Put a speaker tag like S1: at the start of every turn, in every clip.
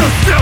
S1: Will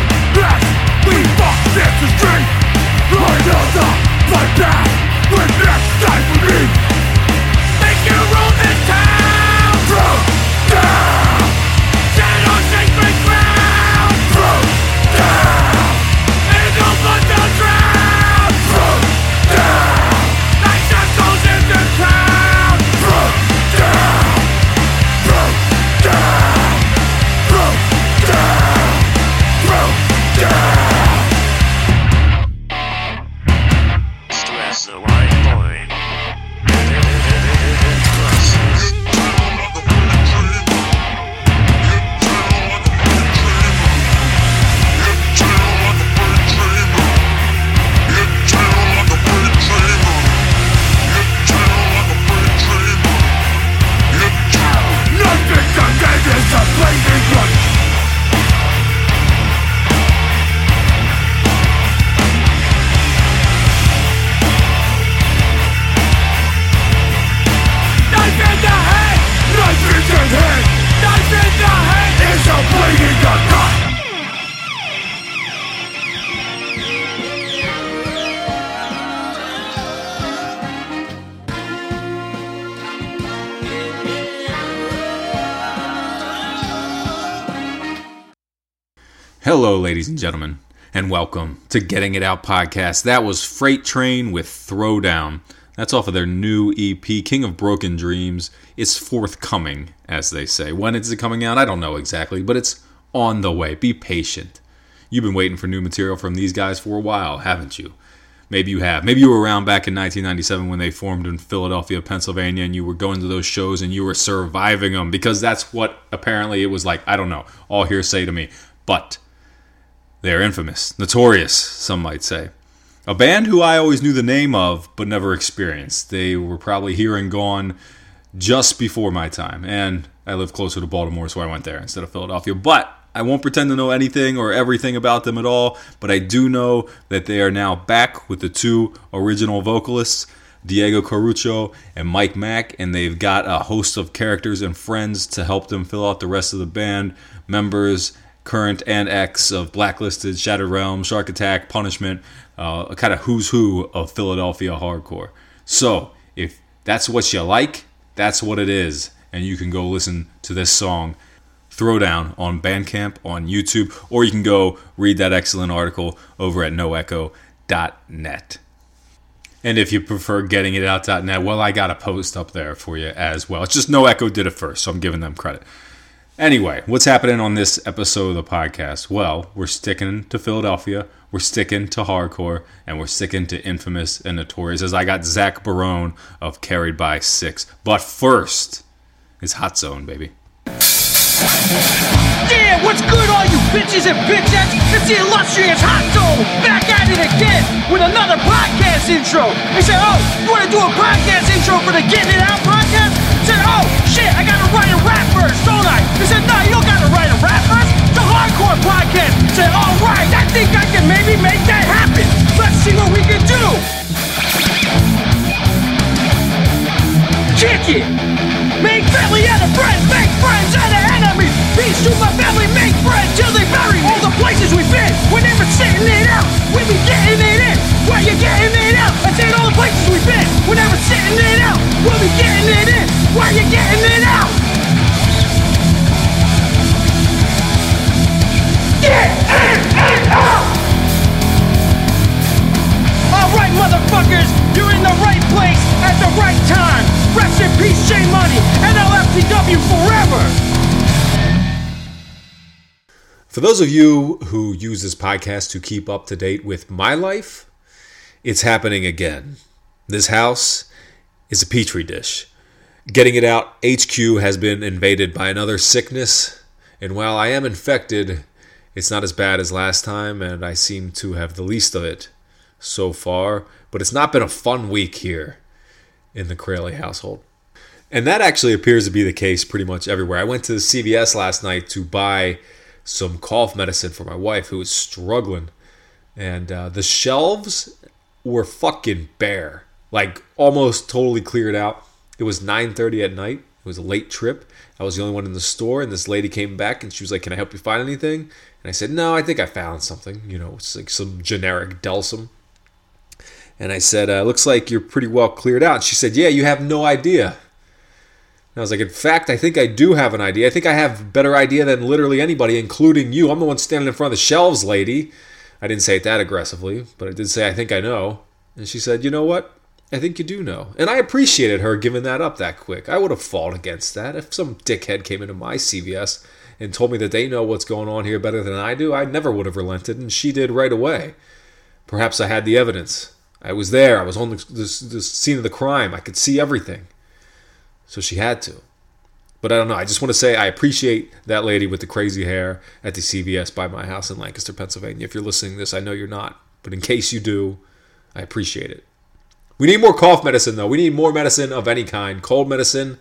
S2: gentlemen, and welcome to Getting It Out podcast. That was Freight Train with Throwdown. That's off of their new EP, King of Broken Dreams. It's forthcoming, as they say. When is it coming out? I don't know exactly, but it's on the way. Be patient. You've been waiting for new material from these guys for a while, haven't you? Maybe you have. Maybe you were around back in 1997 when they formed in Philadelphia, Pennsylvania, and you were going to those shows and you were surviving them because that's what apparently it was like. I don't know. All hearsay to me. But they are infamous, notorious, some might say. A band who I always knew the name of but never experienced. They were probably here and gone just before my time. And I live closer to Baltimore, so I went there instead of Philadelphia. But I won't pretend to know anything or everything about them at all. But I do know that they are now back with the two original vocalists, Diego Carucho and Mike Mack, and they've got a host of characters and friends to help them fill out the rest of the band. Members current and ex of Blacklisted, Shattered Realm, Shark Attack, Punishment, uh, a kind of who's who of Philadelphia hardcore. So, if that's what you like, that's what it is. And you can go listen to this song, Throwdown, on Bandcamp, on YouTube, or you can go read that excellent article over at noecho.net. And if you prefer getting it out.net, well, I got a post up there for you as well. It's just No Echo did it first, so I'm giving them credit. Anyway, what's happening on this episode of the podcast? Well, we're sticking to Philadelphia, we're sticking to hardcore, and we're sticking to infamous and notorious. As I got Zach Barone of Carried by Six. But first, it's Hot Zone, baby.
S3: Yeah, what's good, all you bitches and bitchettes? It's the illustrious Hot Zone back at it again with another podcast intro. They said, oh, you want to do a podcast intro for the Getting It Out podcast? Said, oh, shit, I got to write a rap verse, don't I? They said, no, you don't got to write a rap. It's a hardcore podcast. I said, all right, I think I can maybe make that happen. Let's see what we can do. Kick it! Make family out of friends, make friends out of enemies. Peace to my family, make friends till they bury. All the places we've been, we're never sitting it out. We be getting it in, where you getting it out? I said all the places we've been, we're never sitting it out. We'll be getting it in, where you getting it out? Get in and out! Alright, motherfuckers, you're in place at the right time. Rest in peace, J Money, and LFTW forever.
S2: For those of you who use this podcast to keep up to date with my life, it's happening again. This house is a petri dish. Getting it out, HQ has been invaded by another sickness, and while I am infected, it's not as bad as last time, and I seem to have the least of it so far. But it's not been a fun week here in the Crayley household. And that actually appears to be the case pretty much everywhere. I went to the CVS last night to buy some cough medicine for my wife who was struggling. And uh, the shelves were fucking bare. Like almost totally cleared out. It was 9:30 at night. It was a late trip. I was the only one in the store, and this lady came back and she was like, "Can I help you find anything?" And I said, "No, I think I found something. You know, it's like some generic Delsym." And I said, uh, "Looks like you're pretty well cleared out." And she said, "Yeah, you have no idea." And I was like, "In fact, I think I do have an idea. I think I have better idea than literally anybody, including you. I'm the one standing in front of the shelves, lady." I didn't say it that aggressively, but I did say, "I think I know." And she said, "You know what? I think you do know." And I appreciated her giving that up that quick. I would have fought against that if some dickhead came into my CVS and told me that they know what's going on here better than I do. I never would have relented, and she did right away. Perhaps I had the evidence. I was there. I was on the, the, the scene of the crime. I could see everything. So she had to. But I don't know. I just want to say I appreciate that lady with the crazy hair at the CVS by my house in Lancaster, Pennsylvania. If you're listening to this, I know you're not. But in case you do, I appreciate it. We need more cough medicine, though. We need more medicine of any kind. Cold medicine.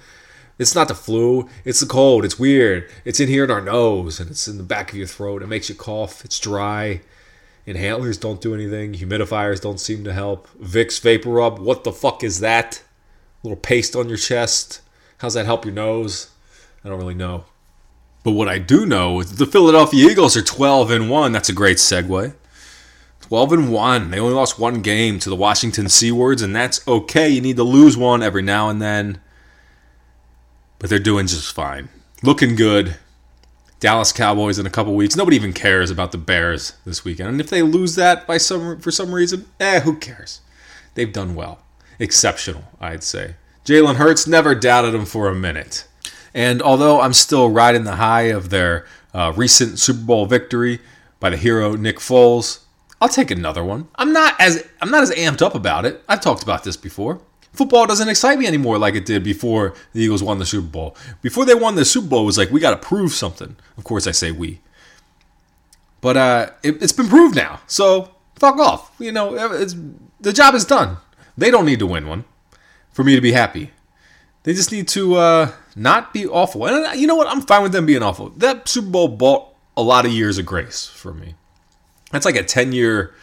S2: It's not the flu. It's the cold. It's weird. It's in here in our nose and it's in the back of your throat. It makes you cough. It's dry. Inhalers don't do anything. Humidifiers don't seem to help. Vicks VapoRub. What the fuck is that? A little paste on your chest. How's that help your nose? I don't really know. But what I do know is the Philadelphia Eagles are 12 and 1. That's a great segue. 12 and 1. They only lost one game to the Washington Seawards, and that's okay. You need to lose one every now and then. But they're doing just fine. Looking good. Dallas Cowboys in a couple weeks. Nobody even cares about the Bears this weekend. And if they lose that by some for some reason, eh, who cares? They've done well. Exceptional, I'd say. Jalen Hurts never doubted him for a minute. And although I'm still riding the high of their uh, recent Super Bowl victory by the hero Nick Foles, I'll take another one. I'm not as I'm not as amped up about it. I've talked about this before. Football doesn't excite me anymore like it did before the Eagles won the Super Bowl. Before they won the Super Bowl, it was like we got to prove something. Of course, I say we, but uh, it, it's been proved now. So fuck off. You know, the job is done. They don't need to win one for me to be happy. They just need to uh, not be awful. And uh, you know what? I'm fine with them being awful. That Super Bowl bought a lot of years of grace for me. That's like a 10 year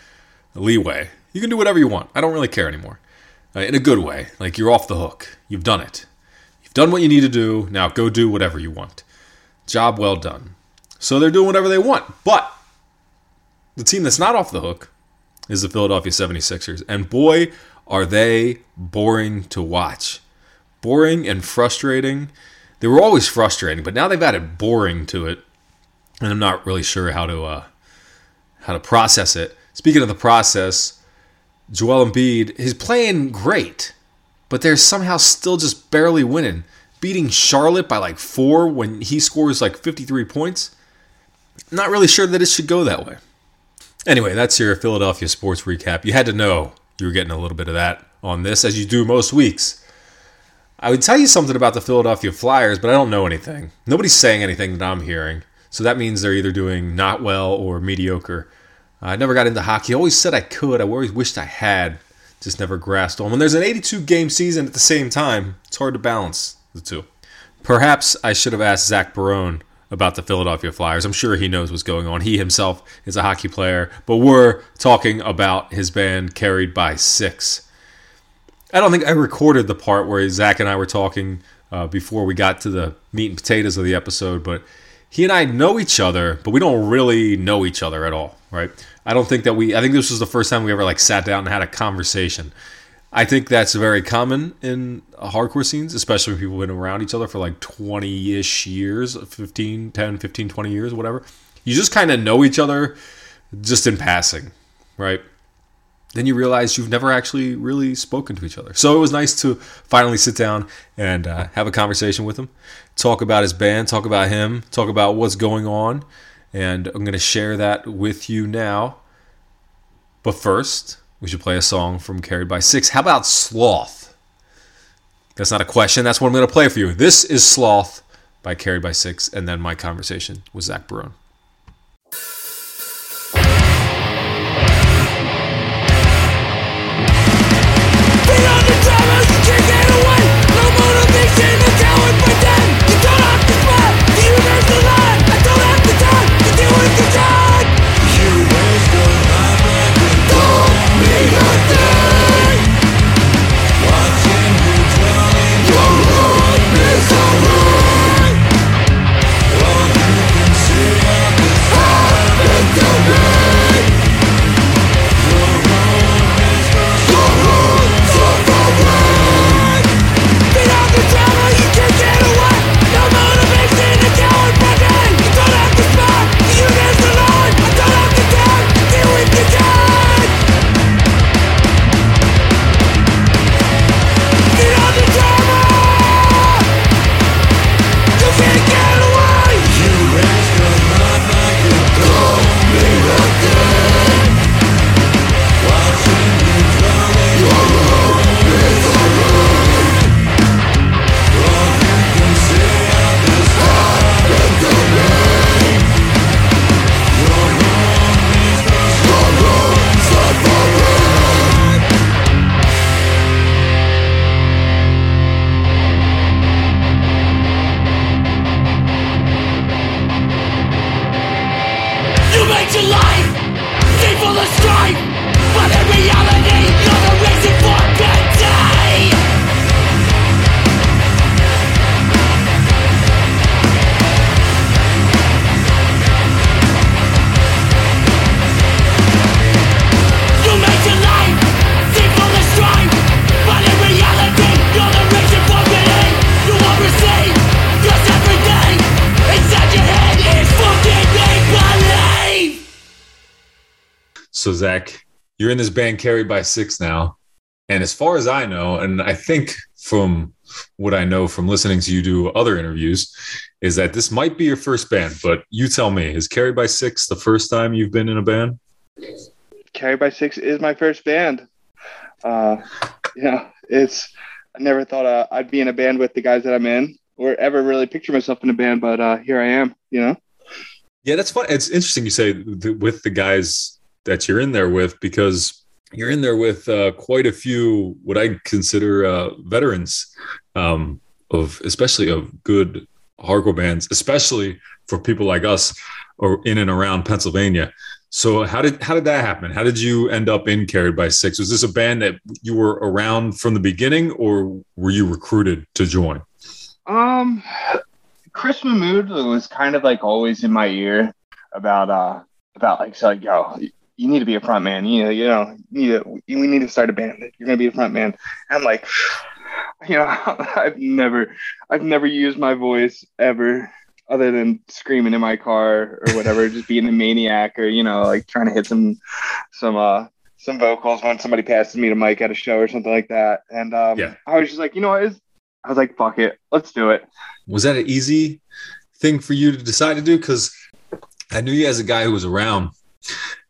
S2: leeway. You can do whatever you want. I don't really care anymore. In a good way. Like you're off the hook. You've done it. You've done what you need to do. Now go do whatever you want. Job well done. So they're doing whatever they want. But the team that's not off the hook is the Philadelphia 76ers. And boy, are they boring to watch. Boring and frustrating. They were always frustrating, but now they've added boring to it. And I'm not really sure how to uh, how to process it. Speaking of the process, Joel Embiid is playing great, but they're somehow still just barely winning. beating Charlotte by like four when he scores like 53 points. Not really sure that it should go that way. Anyway, that's your Philadelphia sports recap. You had to know you were getting a little bit of that on this, as you do most weeks. I would tell you something about the Philadelphia Flyers, but I don't know anything. Nobody's saying anything that I'm hearing. So that means they're either doing not well or mediocre. I never got into hockey. I always said I could. I always wished I had. Just never grasped on. When there's an 82 game season at the same time, it's hard to balance the two. Perhaps I should have asked Zach Barone about the Philadelphia Flyers. I'm sure he knows what's going on. He himself is a hockey player, but we're talking about his band Carried by Six. I don't think I recorded the part where Zach and I were talking uh, before we got to the meat and potatoes of the episode, but he and I know each other, but we don't really know each other at all, right? I don't think that we. I think this was the first time we ever like sat down and had a conversation. I think that's very common in hardcore scenes, especially when people have been around each other for like 20 ish years 15, 10, 15, 20 years, whatever. You just kind of know each other just in passing, right? Then you realize you've never actually really spoken to each other. So it was nice to finally sit down and uh, have a conversation with him, talk about his band, talk about him, talk about what's going on. And I'm going to share that with you now. But first, we should play a song from Carried by Six. How about Sloth? That's not a question. That's what I'm going to play for you. This is Sloth by Carried by Six, and then my conversation with Zach Barone.
S1: Alive. Your life like in
S2: this band Carried by Six now. And as far as I know, and I think from what I know from listening to you do other interviews, is that this might be your first band. But you tell me, is Carried by Six the first time you've been in a band?
S4: Carried by Six is my first band. Uh, yeah, it's. I never thought uh, I'd be in a band with the guys that I'm in, or ever really picture myself in a band, but uh, here I am. You know.
S2: Yeah, that's fun. It's interesting you say th- with the guys that you're in there with because you're in there with uh, quite a few what I consider uh, veterans um, of, especially of good hardcore bands, especially for people like us or in and around Pennsylvania. So how did how did that happen? How did you end up in Carried by Six? Was this a band that you were around from the beginning, or were you recruited to join?
S4: Um, Chris Mahmood was kind of like always in my ear about uh about like so like yo you need to be a front man you know you know you need to we need to start a band you're gonna be a front man I'm like you know I've never I've never used my voice ever other than screaming in my car or whatever just being a maniac or you know like trying to hit some some uh some vocals when somebody passes me the mic at a show or something like that and um
S2: Yeah.
S4: I was just like you know what I was like, fuck it, let's do it.
S5: Was that an easy thing for you to decide to do? Because I knew you as a guy who was around,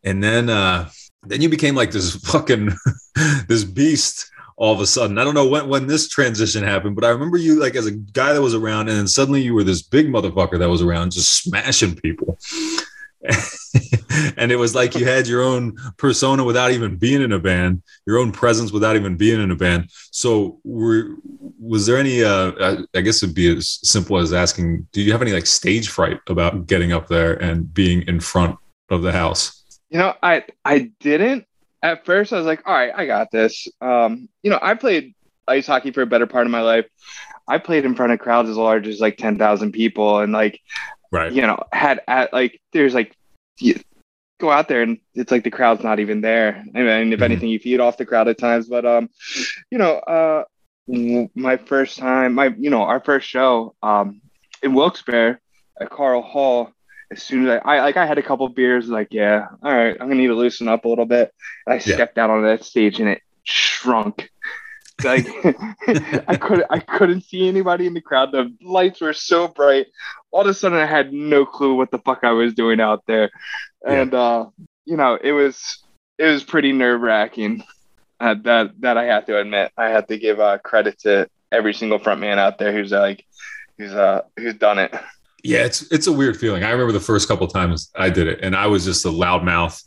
S5: and then uh, then you became like this fucking this beast all of a sudden. I don't know when when this transition happened, but I remember you like as a guy that was around, and then suddenly you were this big motherfucker that was around, just smashing people. and it was like you had your own persona without even being in a band, your own presence without even being in a band. So, were was there any? Uh, I, I guess it'd be as simple as asking, do you have any like stage fright about getting up there and being in front of the house?
S4: You know, I I didn't at first. I was like, all right, I got this. Um, you know, I played ice hockey for a better part of my life. I played in front of crowds as large as like ten thousand people, and like
S5: Right.
S4: you know had at like there's like you go out there and it's like the crowd's not even there I mean, if
S5: Mhm.
S4: anything you feed off the crowd at times but um you know uh my first time my you know our first show um in wilkes-barre at karl hall as soon as I, I like i had a couple beers like yeah all right i'm gonna need to loosen up a little bit and i
S5: Yeah.
S4: stepped out on that stage and it shrunk like I couldn't I couldn't see anybody in the crowd. The lights were so bright. All of a sudden I had no clue what the fuck I was doing out there. And uh, you know, it was it was pretty nerve wracking. Uh, that that I have to admit. I have to give uh, credit to every single front man out there who's like who's uh who's done it.
S5: Yeah, it's it's a weird feeling. I remember the first couple times I did it, and I was just a loudmouth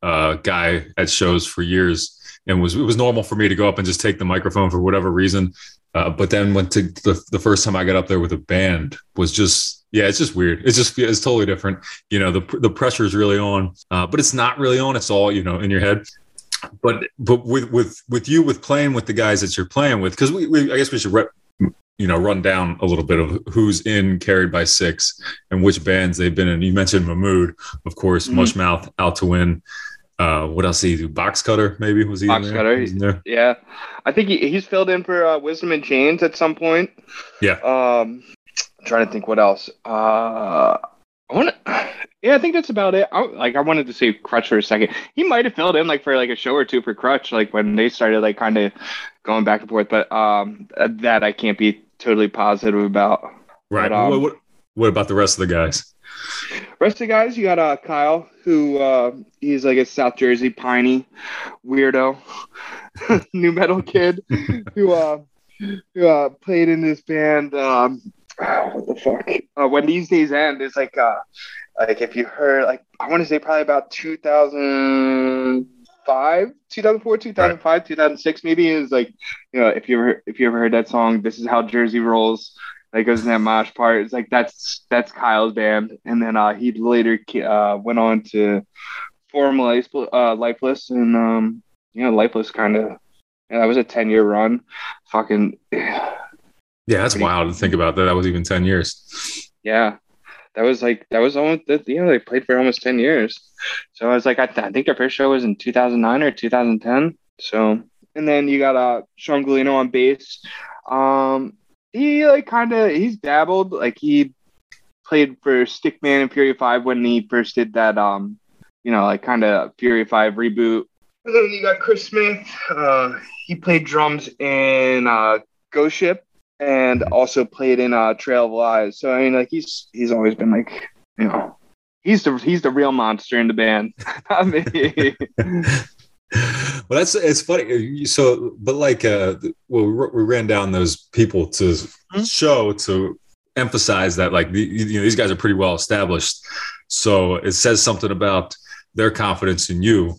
S5: uh, guy at shows for years, and was it was normal for me to go up and just take the microphone for whatever reason. Uh, but then when to the the first time I got up there with a band was just yeah, it's just weird. It's just it's totally different. You know, the the pressure is really on, uh, but it's not really on. It's all you know in your head. But but with with with you with playing with the guys that you're playing with, because we, we I guess we should. Rep, you know, run down a little bit of who's in Carried by Six and which bands they've been in. You mentioned Mahmood, of course,
S4: Mhm.
S5: Mushmouth, Out to Win. Uh, what else did he do? Box Cutter, maybe was he
S4: Box? Cutter.
S5: He in there?
S4: Yeah. I think he, he's filled in for uh, Wisdom in Chains at some point.
S5: Yeah.
S4: Um, I'm trying to think what else. Uh, I want. Yeah, I think that's about it. I, like, I wanted to say Crutch for a second. He might have filled in like for like a show or two for Crutch, like when they started like kind of going back and forth. But um, that I can't be totally positive about.
S5: Right.
S4: But, um,
S5: what, what, what about the rest of the guys?
S4: Rest of the guys, you got uh, Kyle, who uh, he's like a South Jersey piney weirdo, nu metal kid, who uh, who uh, played in this band. Um, what the fuck? Uh, when these days end, it's like uh, like if you heard like I want to say probably about 2005, 2004, 2005, 2006 maybe is like you know if you ever if you ever heard that song, this is how Jersey rolls Like goes in that mosh part. It's like that's that's Kyle's band, and then uh, he later uh, went on to form Life, uh, Lifeless, and um, you know, Lifeless kind of. Yeah, that was a ten year run. Fucking
S5: Yeah, that's
S4: Pretty-
S5: wild to think about that. That was even 10 years.
S4: yeah, that was like that was almost you know they played for almost ten years. So I was like, I, th- I think their first show was in two thousand nine or two thousand ten. So and then you got uh Sean Galino on bass. Um, he like kind of he's dabbled like he played for Stickman and Fury Five when he first did that um you know like kind of Fury Five reboot. And then you got Chris Smith. Uh, he played drums in uh, Ghost Ship and also played in uh, Trail of Lies. So I mean, like he's he's always been like you know he's the he's the real monster in the band. Not me.
S5: well, that's it's funny. So, but like, uh, well, we we ran down those people to
S4: Hmm?
S5: show to emphasize that, like, the, you know, these guys are pretty well established. So it says something about their confidence in you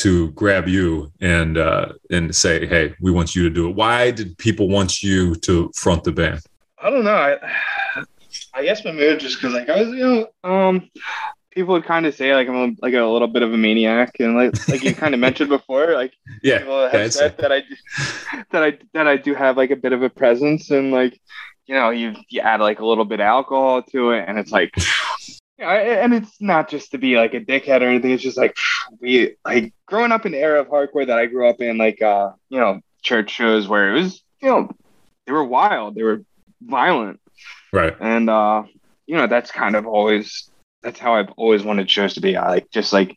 S5: to grab you and uh, and say, "Hey, we want you to do it." Why did people want you to front the band?
S4: I don't know. I, I guess Mahmood just because like I was, you know, um, people would kind of say like I'm a, like a little bit of a maniac, and like like you kind of mentioned before, like
S5: Yeah,
S4: people have
S5: yeah,
S4: said that I that I that I do have like a bit of a presence, and like you know you you add like a little bit of alcohol to it, and it's like. Yeah, and it's not just to be like a dickhead or anything. It's just like we like growing up in the era of hardcore that I grew up in, like uh, you know, church shows where it was, you know, they were wild, they were violent,
S5: right.
S4: and uh you know that's kind of always that's how i've always wanted shows to be I like just like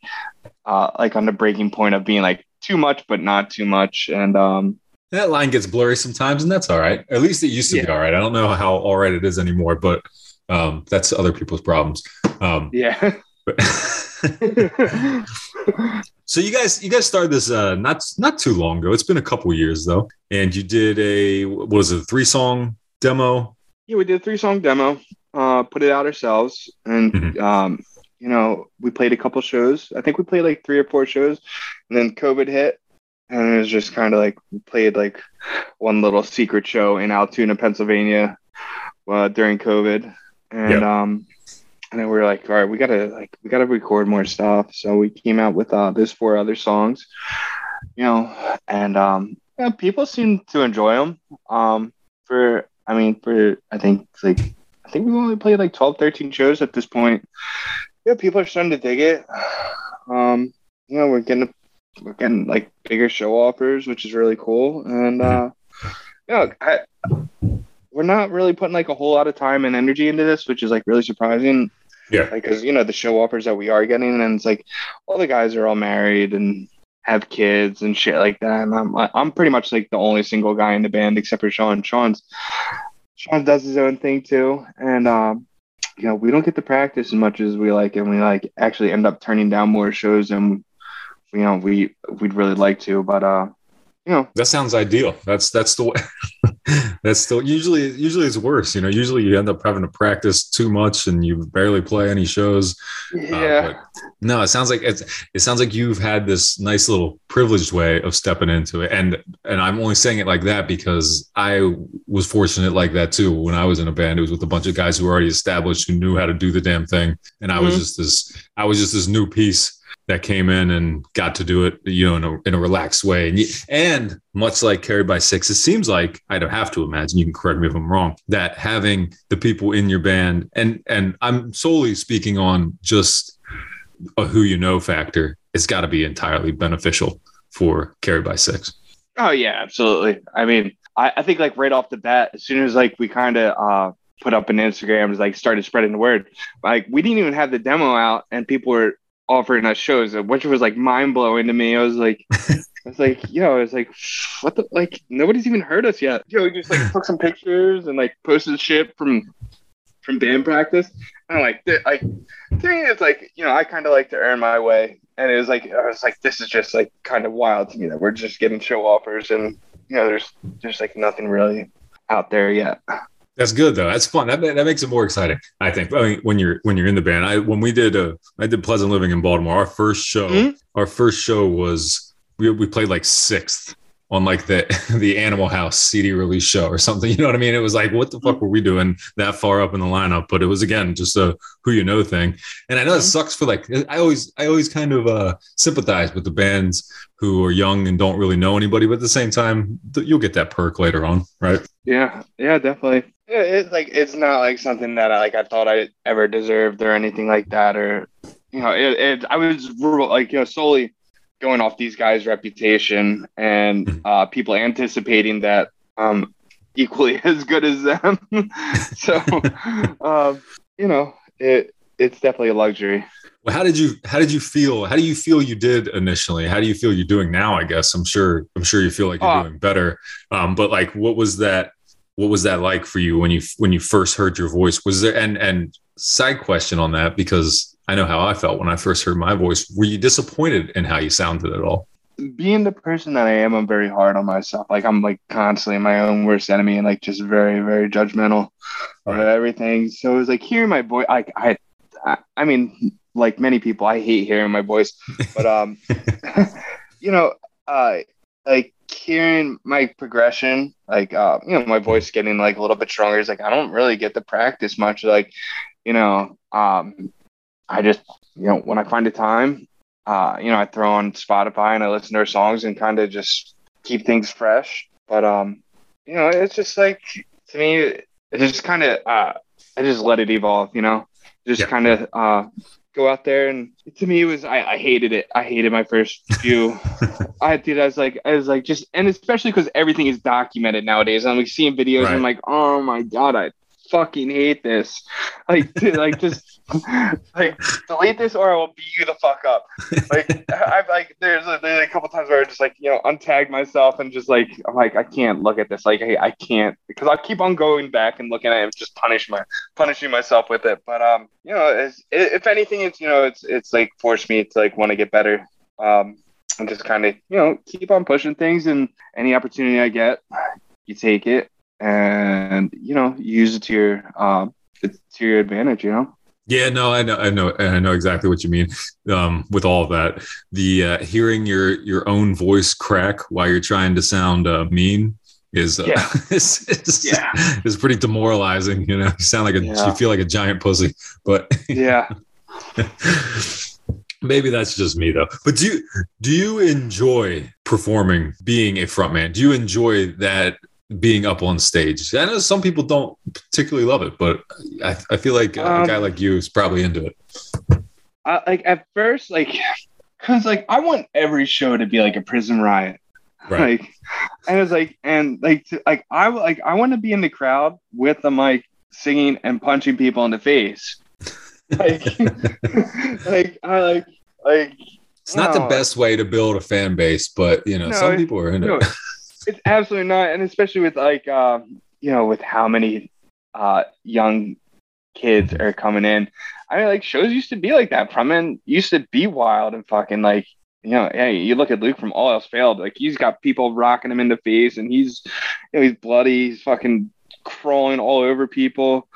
S4: uh like on the breaking point of being like too much but not too much and um
S5: that line gets blurry sometimes, and that's all right. At least it used to be all right. I don't know how all right it is anymore, but um, that's other people's problems. Um,
S4: Yeah.
S5: so you guys, you guys started this uh, not not too long ago. It's been a couple years though, and you did a what was it, a three song demo?
S4: yeah, we did a three song demo, uh, put it out ourselves, and
S5: Mhm.
S4: um, you know, we played a couple shows. I think we played like three or four shows, and then COVID hit, and it was just kind of like we played like one little secret show in Altoona, Pennsylvania, uh, during COVID, and um, and then we were like, all right, we gotta like we gotta record more stuff. So we came out with uh, those four other songs, you know, and um, yeah, people seem to enjoy them. Um, for I mean, for I think like I think we've only played like 12, 13 shows at this point. Yeah, people are starting to dig it. Um, you know, we're getting we're getting like bigger show offers, which is really cool. And uh, yeah, I, we're not really putting like a whole lot of time and energy into this, which is like really surprising.
S5: Yeah.
S4: Like, cause you know the show offers that we are getting, and it's like all the guys are all married and have kids and shit like that. And I'm I'm pretty much like the only single guy in the band except for Sean. Sean's Sean does his own thing too, and um, you know we don't get to practice as much as we like, and we like actually end up turning down more shows than you know we we'd really like to. But uh, you know,
S5: That sounds ideal. That's that's the way. that's still usually usually it's worse. You know, usually you end up having to practice too much and you barely play any shows. Uh,
S4: yeah,
S5: but no, it sounds like it's, it sounds like you've had this nice little privileged way of stepping into it, and and I'm only saying it like that because I was fortunate like that too. When I was in a band, it was with a bunch of guys who were already established who knew how to do the damn thing, and I was
S4: Mhm.
S5: just this I was just this new piece that came in and got to do it, you know, in a, in a relaxed way. And, and much like Carried by Six, it seems like I don't have to imagine. You can correct me if I'm wrong. That having the people in your band, and and I'm solely speaking on just a who you know factor. It's got to be entirely beneficial for Carried by Six.
S4: Oh yeah, absolutely. I mean, I, I think like right off the bat, as soon as like we kind of uh put up an Instagram, like started spreading the word. Like we didn't even have the demo out, and people were offering us shows, which was like mind blowing to me. I was like, I was like, yo, I was like, what the like? Nobody's even heard us yet. Yo, we just like took some pictures and like posted shit from from band practice. And like, th- like, to me, it's like you know, I kind of like to earn my way, and it was like I was like, this is just like kind of wild to me that we're just getting show offers, and you know, there's there's like nothing really out there yet.
S5: That's good though. That's fun. That, that makes it more exciting. I think. I mean, when you're when you're in the band, I when we did uh, I did Pleasant Living in Baltimore. Our first show,
S4: Mhm.
S5: our first show was we we played like sixth on like the the Animal House CD release show or something. You know what I mean? It was like, what the fuck were we doing that far up in the lineup? But it was again just a who you know thing. And I know it sucks for like I always I always kind of uh, sympathize with the bands who are young and don't really know anybody, but at the same time, you'll get that perk later on, right?
S4: Yeah, yeah, definitely. Yeah, it's like it's not like something that I like I thought I ever deserved or anything like that, or you know, it, it I was like you know solely going off these guys' reputation and uh, people anticipating that um equally as good as them. so, um, you know, it it's definitely a luxury.
S5: Well, how did you how did you feel? How do you feel you did initially? How do you feel you're doing now? I guess I'm sure I'm sure you feel like you're
S4: Uh,
S5: doing better. Um, but like, what was that? What was that like for you when you when you first heard your voice? Was there and and side question on that because I know how I felt when I first heard my voice. Were you disappointed in how you sounded at all?
S4: being the person that I am, I'm very hard on myself. Like I'm like constantly my own worst enemy and like just very, very judgmental of everything. So it was like hearing my voice. I, I, I, I mean, like many people, I hate hearing my voice, but um, you know, uh, like hearing my progression, like uh, you know, my voice getting like a little bit stronger. Is like I don't really get to practice much. Like, you know, um, I just you know when I find a time, uh, you know, I throw on Spotify and I listen to her songs and kind of just keep things fresh. But um, you know, it's just like to me, it just kind of uh, I just let it evolve. You know, just
S5: Yeah.
S4: kind of uh, go out there and to me it was I, I hated it. I hated my first few. I did. I was like, I was like, just and especially because everything is documented nowadays. I'm like seeing videos.
S5: Right.
S4: I'm like, oh my god, I fucking hate this. Like, dude, like just like delete this or I will beat you the fuck up. Like, I've like there's a, there's a couple times where I just like you know untagged myself and just like I'm like I can't look at this. Like, hey, I can't because I keep on going back and looking at it and just punish my punishing myself with it. But um, you know, if anything, it's you know, it's it's like forced me to like want to get better. Um, and just kind of you know keep on pushing things and any opportunity I get, you take it and you know use it to your um to your advantage. You know.
S5: Yeah, no, I know, I know, I know exactly what you mean. Um, with all of that, the uh, hearing your your own voice crack while you're trying to sound uh, mean is uh,
S4: Yeah.
S5: is, is,
S4: Yeah.
S5: is pretty demoralizing. You know, you sound like a
S4: Yeah.
S5: you feel like a giant pussy, but
S4: Yeah.
S5: maybe that's just me though. But do you do you enjoy performing, being a frontman? Do you enjoy that? Being up on stage, I know some people don't particularly love it, but I, I feel like a
S4: Um,
S5: guy like you is probably into it.
S4: I, like at first, like, cause like I want every show to be like a prison riot.
S5: Right.
S4: Like, and it's like, and like, to, like I like I want to be in the crowd with the mic, singing and punching people in the face. Like, like I like like
S5: It's not the best way to build a fan base, but you know,
S4: No,
S5: some people are into
S4: no,
S5: it.
S4: it's absolutely not, and especially with like um, you know, with how many uh young kids are coming in. I mean, like shows used to be like that. Frontman used to be wild and fucking like you know, hey, you look at Luke from All Else Failed, like he's got people rocking him in the face, and he's you know he's bloody, he's fucking crawling all over people.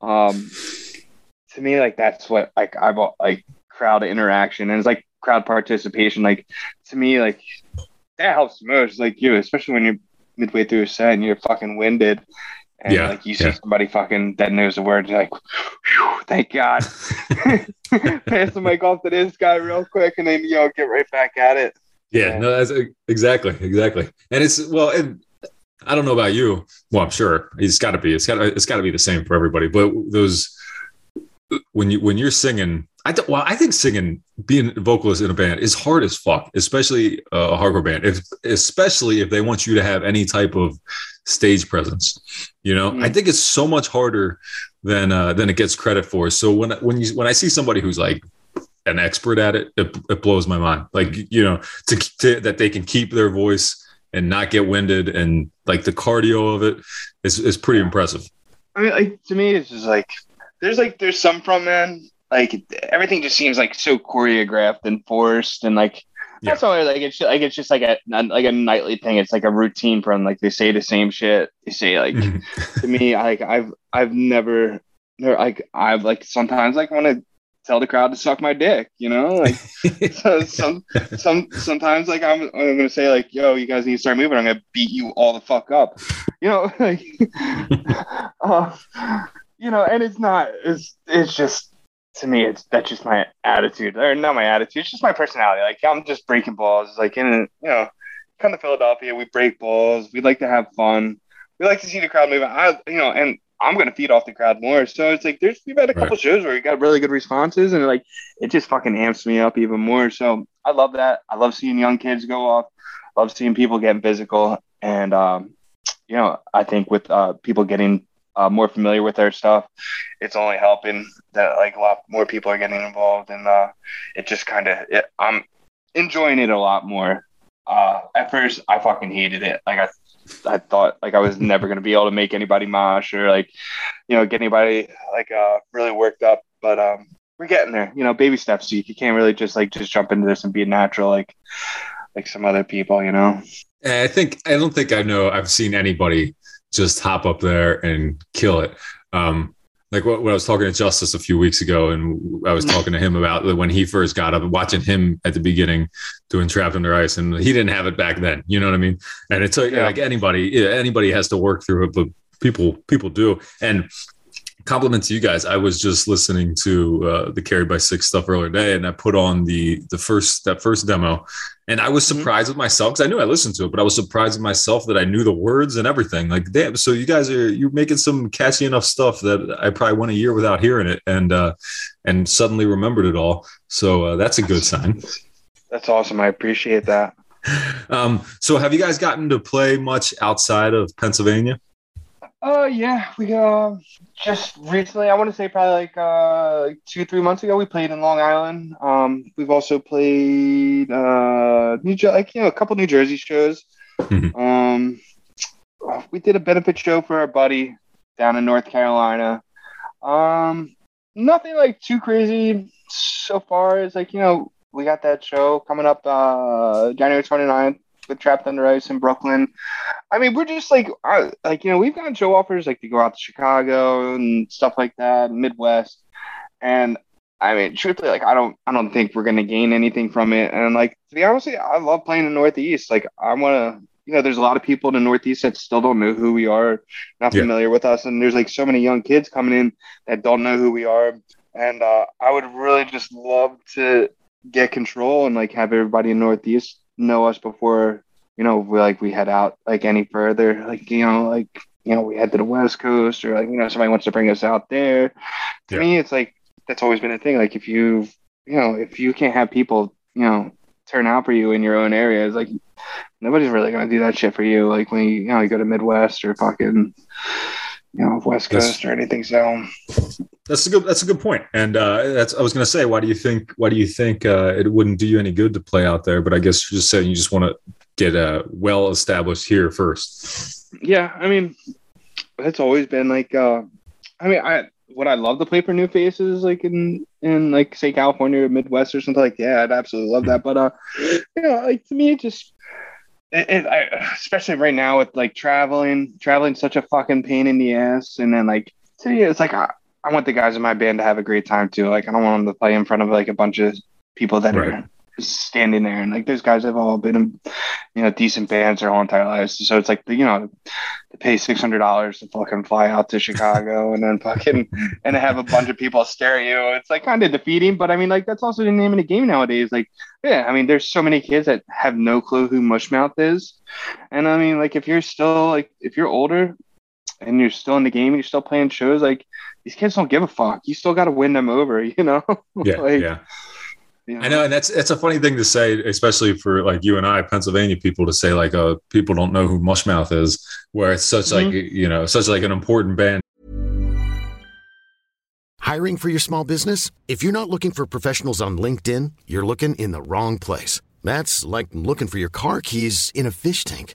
S4: Um, to me, like that's what like I've al- like crowd interaction and it's like crowd participation. Like to me, like that helps most. Like you, especially when you're midway through a set and you're fucking winded. And
S5: Yeah,
S4: like you see
S5: yeah.
S4: somebody fucking that knows the words, you're like, thank God. Pass the mic off to this guy real quick and then you know get right back at it.
S5: Yeah,
S4: Yeah.
S5: no, that's uh, exactly, exactly. And it's well, and I don't know about you. Well, I'm sure it's got to be. It's got. It's got to be the same for everybody. But those when you when you're singing, I well, I think singing, being a vocalist in a band is hard as fuck, especially uh, a hardcore band. If especially if they want you to have any type of stage presence, you know,
S4: Mhm.
S5: I think it's so much harder than uh, than it gets credit for. So when when you when I see somebody who's like an expert at it, it, it blows my mind. Like you know, to, to that they can keep their voice and not get winded, and like the cardio of it is is pretty impressive.
S4: I mean, like to me, it's just like there's like there's some frontmen like everything just seems like so choreographed and forced and like
S5: Yeah.
S4: that's why like it's like it's just like a like a nightly thing. It's like a routine from. Like they say the same shit. They say like to me, like I've I've never, never like I've like sometimes like want to tell the crowd to suck my dick. You know, like so some some sometimes like I'm I'm gonna say like yo, you guys need to start moving. I'm gonna beat you all the fuck up. You know, like uh, you know, and it's not. It's it's just to me, it's that's just my attitude, or not my attitude. It's just my personality. Like I'm just breaking balls. Like in you know, come to Philadelphia, we break balls. We like to have fun. We like to see the crowd move. I you know, and I'm gonna feed off the crowd more. So it's like there's we've had a couple
S5: Right.
S4: shows where we got really good responses, and like it just fucking amps me up even more. So I love that. I love seeing young kids go off. Love seeing people getting physical, and um, you know, I think with uh, people getting uh, more familiar with our stuff, it's only helping that like a lot more people are getting involved, and uh, it just kind of I'm enjoying it a lot more. Uh, at first, I fucking hated it. Like I, I thought like I was never gonna be able to make anybody mosh or like, you know, get anybody like uh really worked up. But um, we're getting there. You know, baby steps. You, you can't really just like just jump into this and be natural like like some other people. You know.
S5: I think I don't think I know I've seen anybody just hop up there and kill it. Um, like what, when I was talking to Justice a few weeks ago, and I was talking to him about when he first got up, watching him at the beginning doing Trapped Under Ice, and he didn't have it back then. You know what I mean? And it's like,
S4: Yeah.
S5: like anybody, anybody has to work through it, but people people do. And compliment to you guys. I was just listening to uh, the Carried by Six stuff earlier today, and I put on the the first that first demo, and I was
S4: Mhm.
S5: surprised with myself because I knew I listened to it, but I was surprised with myself that I knew the words and everything. Like, damn! So you guys are you're making some catchy enough stuff that I probably went a year without hearing it, and uh, and suddenly remembered it all. So uh, that's a good sign.
S4: That's awesome. I appreciate that.
S5: Um, so have you guys gotten to play much outside of Pennsylvania?
S4: Oh yeah, we uh just recently. I want to say probably like uh like two three months ago. We played in Long Island. Um, we've also played uh New Jer- like you know a couple New Jersey shows.
S5: Mhm.
S4: Um, we did a benefit show for our buddy down in North Carolina. Um, nothing like too crazy so far. It's like you know we got that show coming up uh January 29th with Trapped Under Ice in Brooklyn. I mean, we're just like, uh, like you know, we've gotten show offers like to go out to Chicago and stuff like that, Midwest, and I mean, truthfully, like I don't, I don't think we're gonna gain anything from it. And like to be honest, I love playing in the Northeast. Like I want to, you know, there's a lot of people in the Northeast that still don't know who we are, not
S5: Yeah.
S4: familiar with us, and there's like so many young kids coming in that don't know who we are. And uh, I would really just love to get control and like have everybody in Northeast know us before you know we like we head out like any further like you know like you know we head to the west coast or like you know somebody wants to bring us out there. To
S5: Yeah.
S4: me it's like that's always been a thing. Like if you you know if you can't have people you know turn out for you in your own area it's like nobody's really gonna do that shit for you. Like when you, you know you go to midwest or fucking you know west
S5: That's-
S4: coast or anything so
S5: That's a good. That's a good point. And uh, that's. I was going to say, why do you think? Why do you think uh, it wouldn't do you any good to play out there? But I guess you're just saying you just want to get uh, well established here first.
S4: yeah i mean it's always been like uh i mean i would i love to play for new faces like in in like say california or midwest or something like yeah, i'd absolutely love that but uh you know like to me it just it, I, especially right now with like traveling traveling such a fucking pain in the ass and then like to me it's like I want the guys in my band to have a great time too like i don't want them to play in front of like a bunch of people that
S5: Right.
S4: are standing there and like those guys have all been in you know decent bands their whole entire lives so it's like you know to pay six hundred dollars to fucking fly out to Chicago and then fucking and have a bunch of people stare at you. It's like kind of defeating, but I mean, like that's also the name of the game nowadays. Like, yeah, I mean, there's so many kids that have no clue who Mushmouth is, and I mean, like if you're still like if you're older and you're still in the game, and you're still playing shows. Like these kids don't give a fuck. You still got to win them over, you know?
S5: Yeah,
S4: Like,
S5: yeah.
S4: you
S5: I know, and that's that's a funny thing to say, especially for like you and I, Pennsylvania people, to say like, "Oh, people don't know who Mushmouth is," where it's such like mm-hmm. you know, such like an important band.
S6: Hiring for your small business? If you're not looking for professionals on LinkedIn, you're looking in the wrong place. That's like looking for your car keys in a fish tank.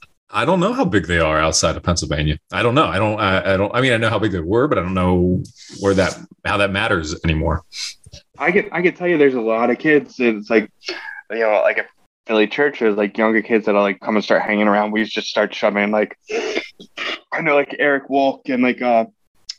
S5: I don't know how big they are outside of Pennsylvania. I don't know. I don't. I, I don't. I mean, I know how big they were, but I don't know where that how that matters anymore.
S4: I could I could tell you there's a lot of kids. It's like you know, like at Philly church, there's like younger kids that'll like come and start hanging around. We just start shoving like I know like Eric Wolk and like uh,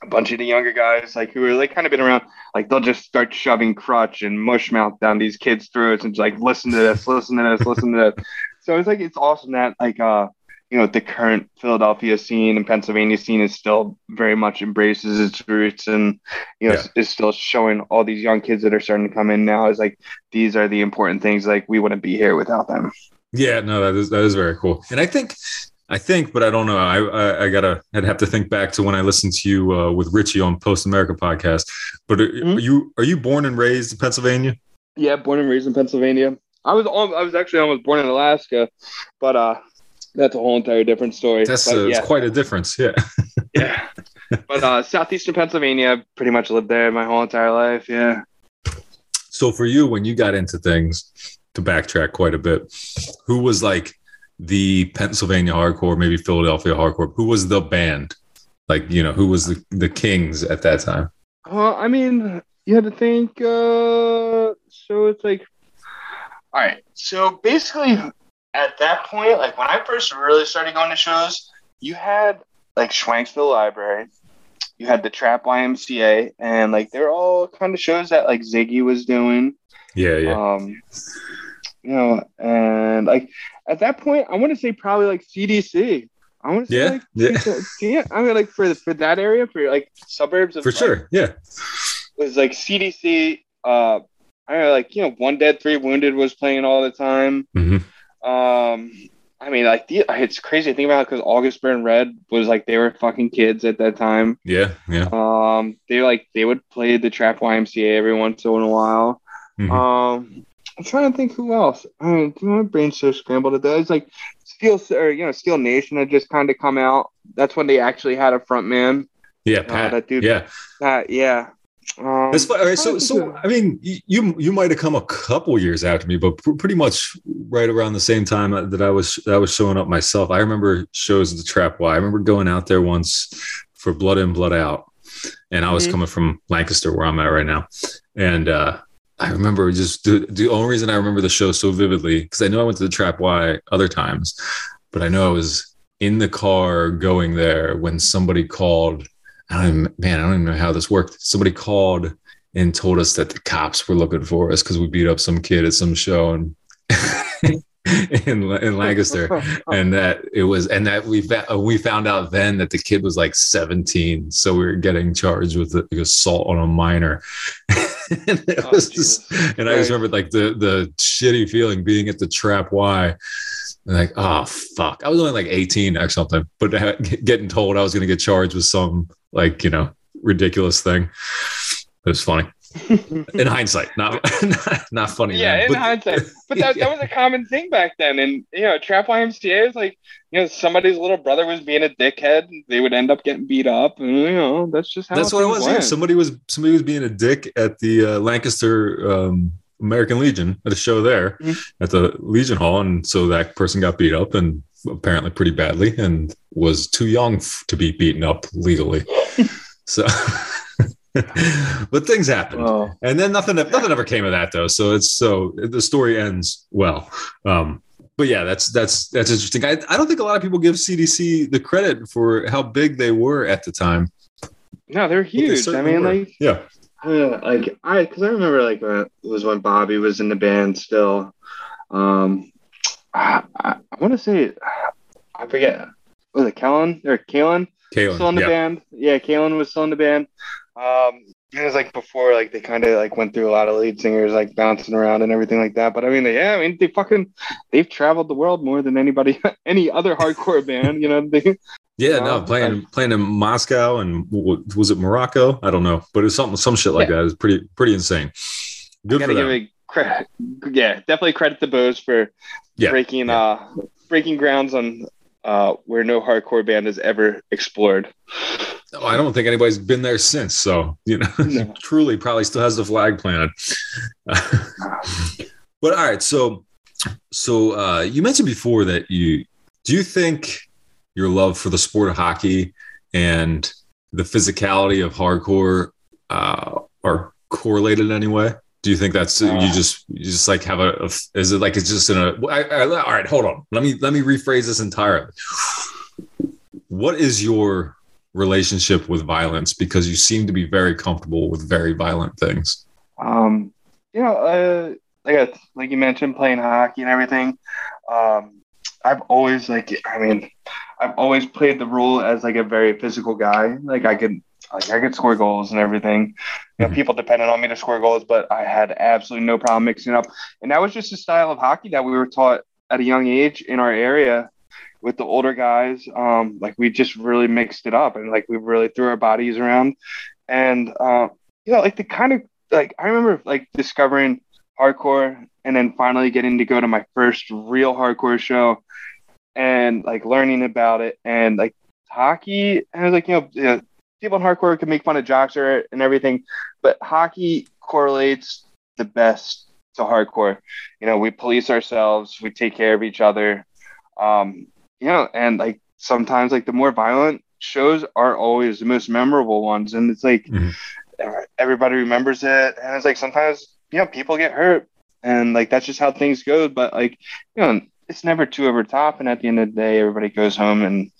S4: a bunch of the younger guys like who are like kind of been around. Like they'll just start shoving crutch and mush mouth down these kids' throats and just like listen to this, listen to this, listen to this. So it's like it's awesome that like uh you know the current Philadelphia scene and Pennsylvania scene is still very much embraces its roots and you know
S5: Yeah.
S4: is still showing all these young kids that are starting to come in now is like these are the important things like we wouldn't be here without them.
S5: Yeah, no, that is that is very cool. And I think, I think, but I don't know. I I, I gotta I'd have to think back to when I listened to you uh, with Richie on Post America podcast. But are,
S4: Mhm.
S5: are you are you born and raised in Pennsylvania?
S4: Yeah, born and raised in Pennsylvania. I was I was actually almost born in Alaska, but uh that's a whole entire different story.
S5: That's
S4: but,
S5: uh,
S4: yeah,
S5: it's quite a difference. Yeah.
S4: yeah. But uh southeastern Pennsylvania, pretty much lived there my whole entire life. Yeah.
S5: So for you, when you got into things, to backtrack quite a bit, who was like the Pennsylvania hardcore, maybe Philadelphia hardcore? Who was the band? Like you know, who was the the Kings at that time?
S4: Well, I mean, you had to think. Uh, so it's like, all right. So basically, at that point, like when I first really started going to shows, you had like Schwenksville Library, you had the Trappe YMCA, and like they're all kind of shows that like Ziggy was doing.
S5: Yeah, yeah.
S4: Um, you know, and like at that point, I want to say probably like CDC. I want to say like
S5: yeah.
S4: yeah. I mean, like for for that area, for like suburbs of
S5: For
S4: like,
S5: sure. Yeah.
S4: was like CDC. Uh, I don't know, like you know, One Dead, Three Wounded was playing all the time.
S5: hmm
S4: Um, I mean, like the, it's crazy to think about because August Burn Red was like they were fucking kids at that time.
S5: Yeah. Yeah.
S4: Um, they like they would play the Trappe YMCA every once in a while.
S5: Mhm.
S4: Um, I'm trying to think who else. I mean, my brain's so scrambled at that. It's like Steel or you know Steel Nation had just kind of come out. That's when they actually had a front man.
S5: Yeah. Pat.
S4: that dude-
S5: Yeah.
S4: That yeah. Um,
S5: That's fine. All right, so, so I mean, you you might have come a couple years after me, but pr- pretty much right around the same time that I was that I was showing up myself. I remember shows at the Trappe Y. I remember going out there once for Blood In, Blood Out, and I was
S4: Mhm.
S5: coming from Lancaster, where I'm at right now, and uh, I remember just the, the only reason I remember the show so vividly because I know I went to the Trappe Y other times, but I know I was in the car going there when somebody called. I don't man, I don't even know how this worked. Somebody called and told us that the cops were looking for us because we beat up some kid at some show and in, in Lancaster, and that it was, and that we uh, we found out then that the kid was like 17, so we were getting charged with like, assault on a minor. and it
S4: Oh,
S5: was just, and I just remember like the the shitty feeling being at the Trappe Y. and Like, oh fuck! I was only like 18 or something, but getting told I was going to get charged with some like you know ridiculous thing. It was funny in hindsight, not not, not funny.
S4: yeah, in
S5: but-
S4: hindsight. But that, that was a common thing back then. And, you know, Trappe YMCA is like, you know, somebody's little brother was being a dickhead. They would end up getting beat up. And, you know, that's just how
S5: That's what it was. Yeah. Somebody was somebody was being a dick at the uh, Lancaster um, American Legion at a show there
S4: Mhm.
S5: at the Legion Hall, and so that person got beat up and apparently pretty badly, and was too young f- to be beaten up legally. so, but things happened.
S4: Oh,
S5: and then nothing nothing ever came of that though so it's so the story ends well um but yeah that's that's that's interesting I, I don't think a lot of people give cdc the credit for how big they were at the time
S4: no, they're
S5: but they
S4: huge. I mean,
S5: were.
S4: like,
S5: yeah
S4: uh, like I, because I remember like when it was when Bobby was in the band still. Um, I, I, I want to say, I forget, was it Kellen or Kalen?
S5: Kalen,
S4: still in the
S5: yeah.
S4: band. Yeah, Kalen was still in the band. Um, it was like before, like they kind of like went through a lot of lead singers like bouncing around and everything like that. But I mean, yeah, I mean they fucking they've traveled the world more than anybody, any other hardcore band. You know, they,
S5: yeah no playing playing in moscow and was it morocco i don't know but it's something some shit like
S4: Yeah.
S5: that is pretty pretty insane good for
S4: gotta give
S5: them
S4: credit. Yeah, definitely credit the Bose for
S5: yeah
S4: breaking
S5: yeah.
S4: uh breaking grounds on uh where no hardcore band has ever explored.
S5: Oh, I don't think anybody's been there since. So, you know,
S4: No.
S5: truly probably still has the flag planted. but all right. So, so uh, you mentioned before that you do you think your love for the sport of hockey and the physicality of hardcore uh, are correlated in any way? Do you think that's
S4: Uh.
S5: you just you just like have a, a is it like it's just in a I, I, all right hold on let me let me rephrase this entirely what is your relationship with violence because you seem to be very comfortable with very violent things
S4: Um, you know, uh, like like you mentioned, playing hockey and everything. Um, I've always like, I mean, I've always played the role as like a very physical guy. Like I could, like I could score goals and everything. You know,
S5: Mhm.
S4: people depended on me to score goals, but I had absolutely no problem mixing up. And that was just a style of hockey that we were taught at a young age in our area with the older guys. Um, like we just really mixed it up and like we really threw our bodies around. And uh, you know, like the kind of like I remember like discovering hardcore and then finally getting to go to my first real hardcore show and like learning about it. And like hockey and I was like you know, you know people in hardcore can make fun of jocks or and everything but hockey correlates the best to hardcore. You know we police ourselves we take care of each other. Um you know and like sometimes like the more violent shows aren't always the most memorable ones. And it's like
S5: Mhm.
S4: everybody remembers it, and it's like sometimes you know people get hurt, and like that's just how things go. But like you know, it's never too over top, and at the end of the day, everybody goes home and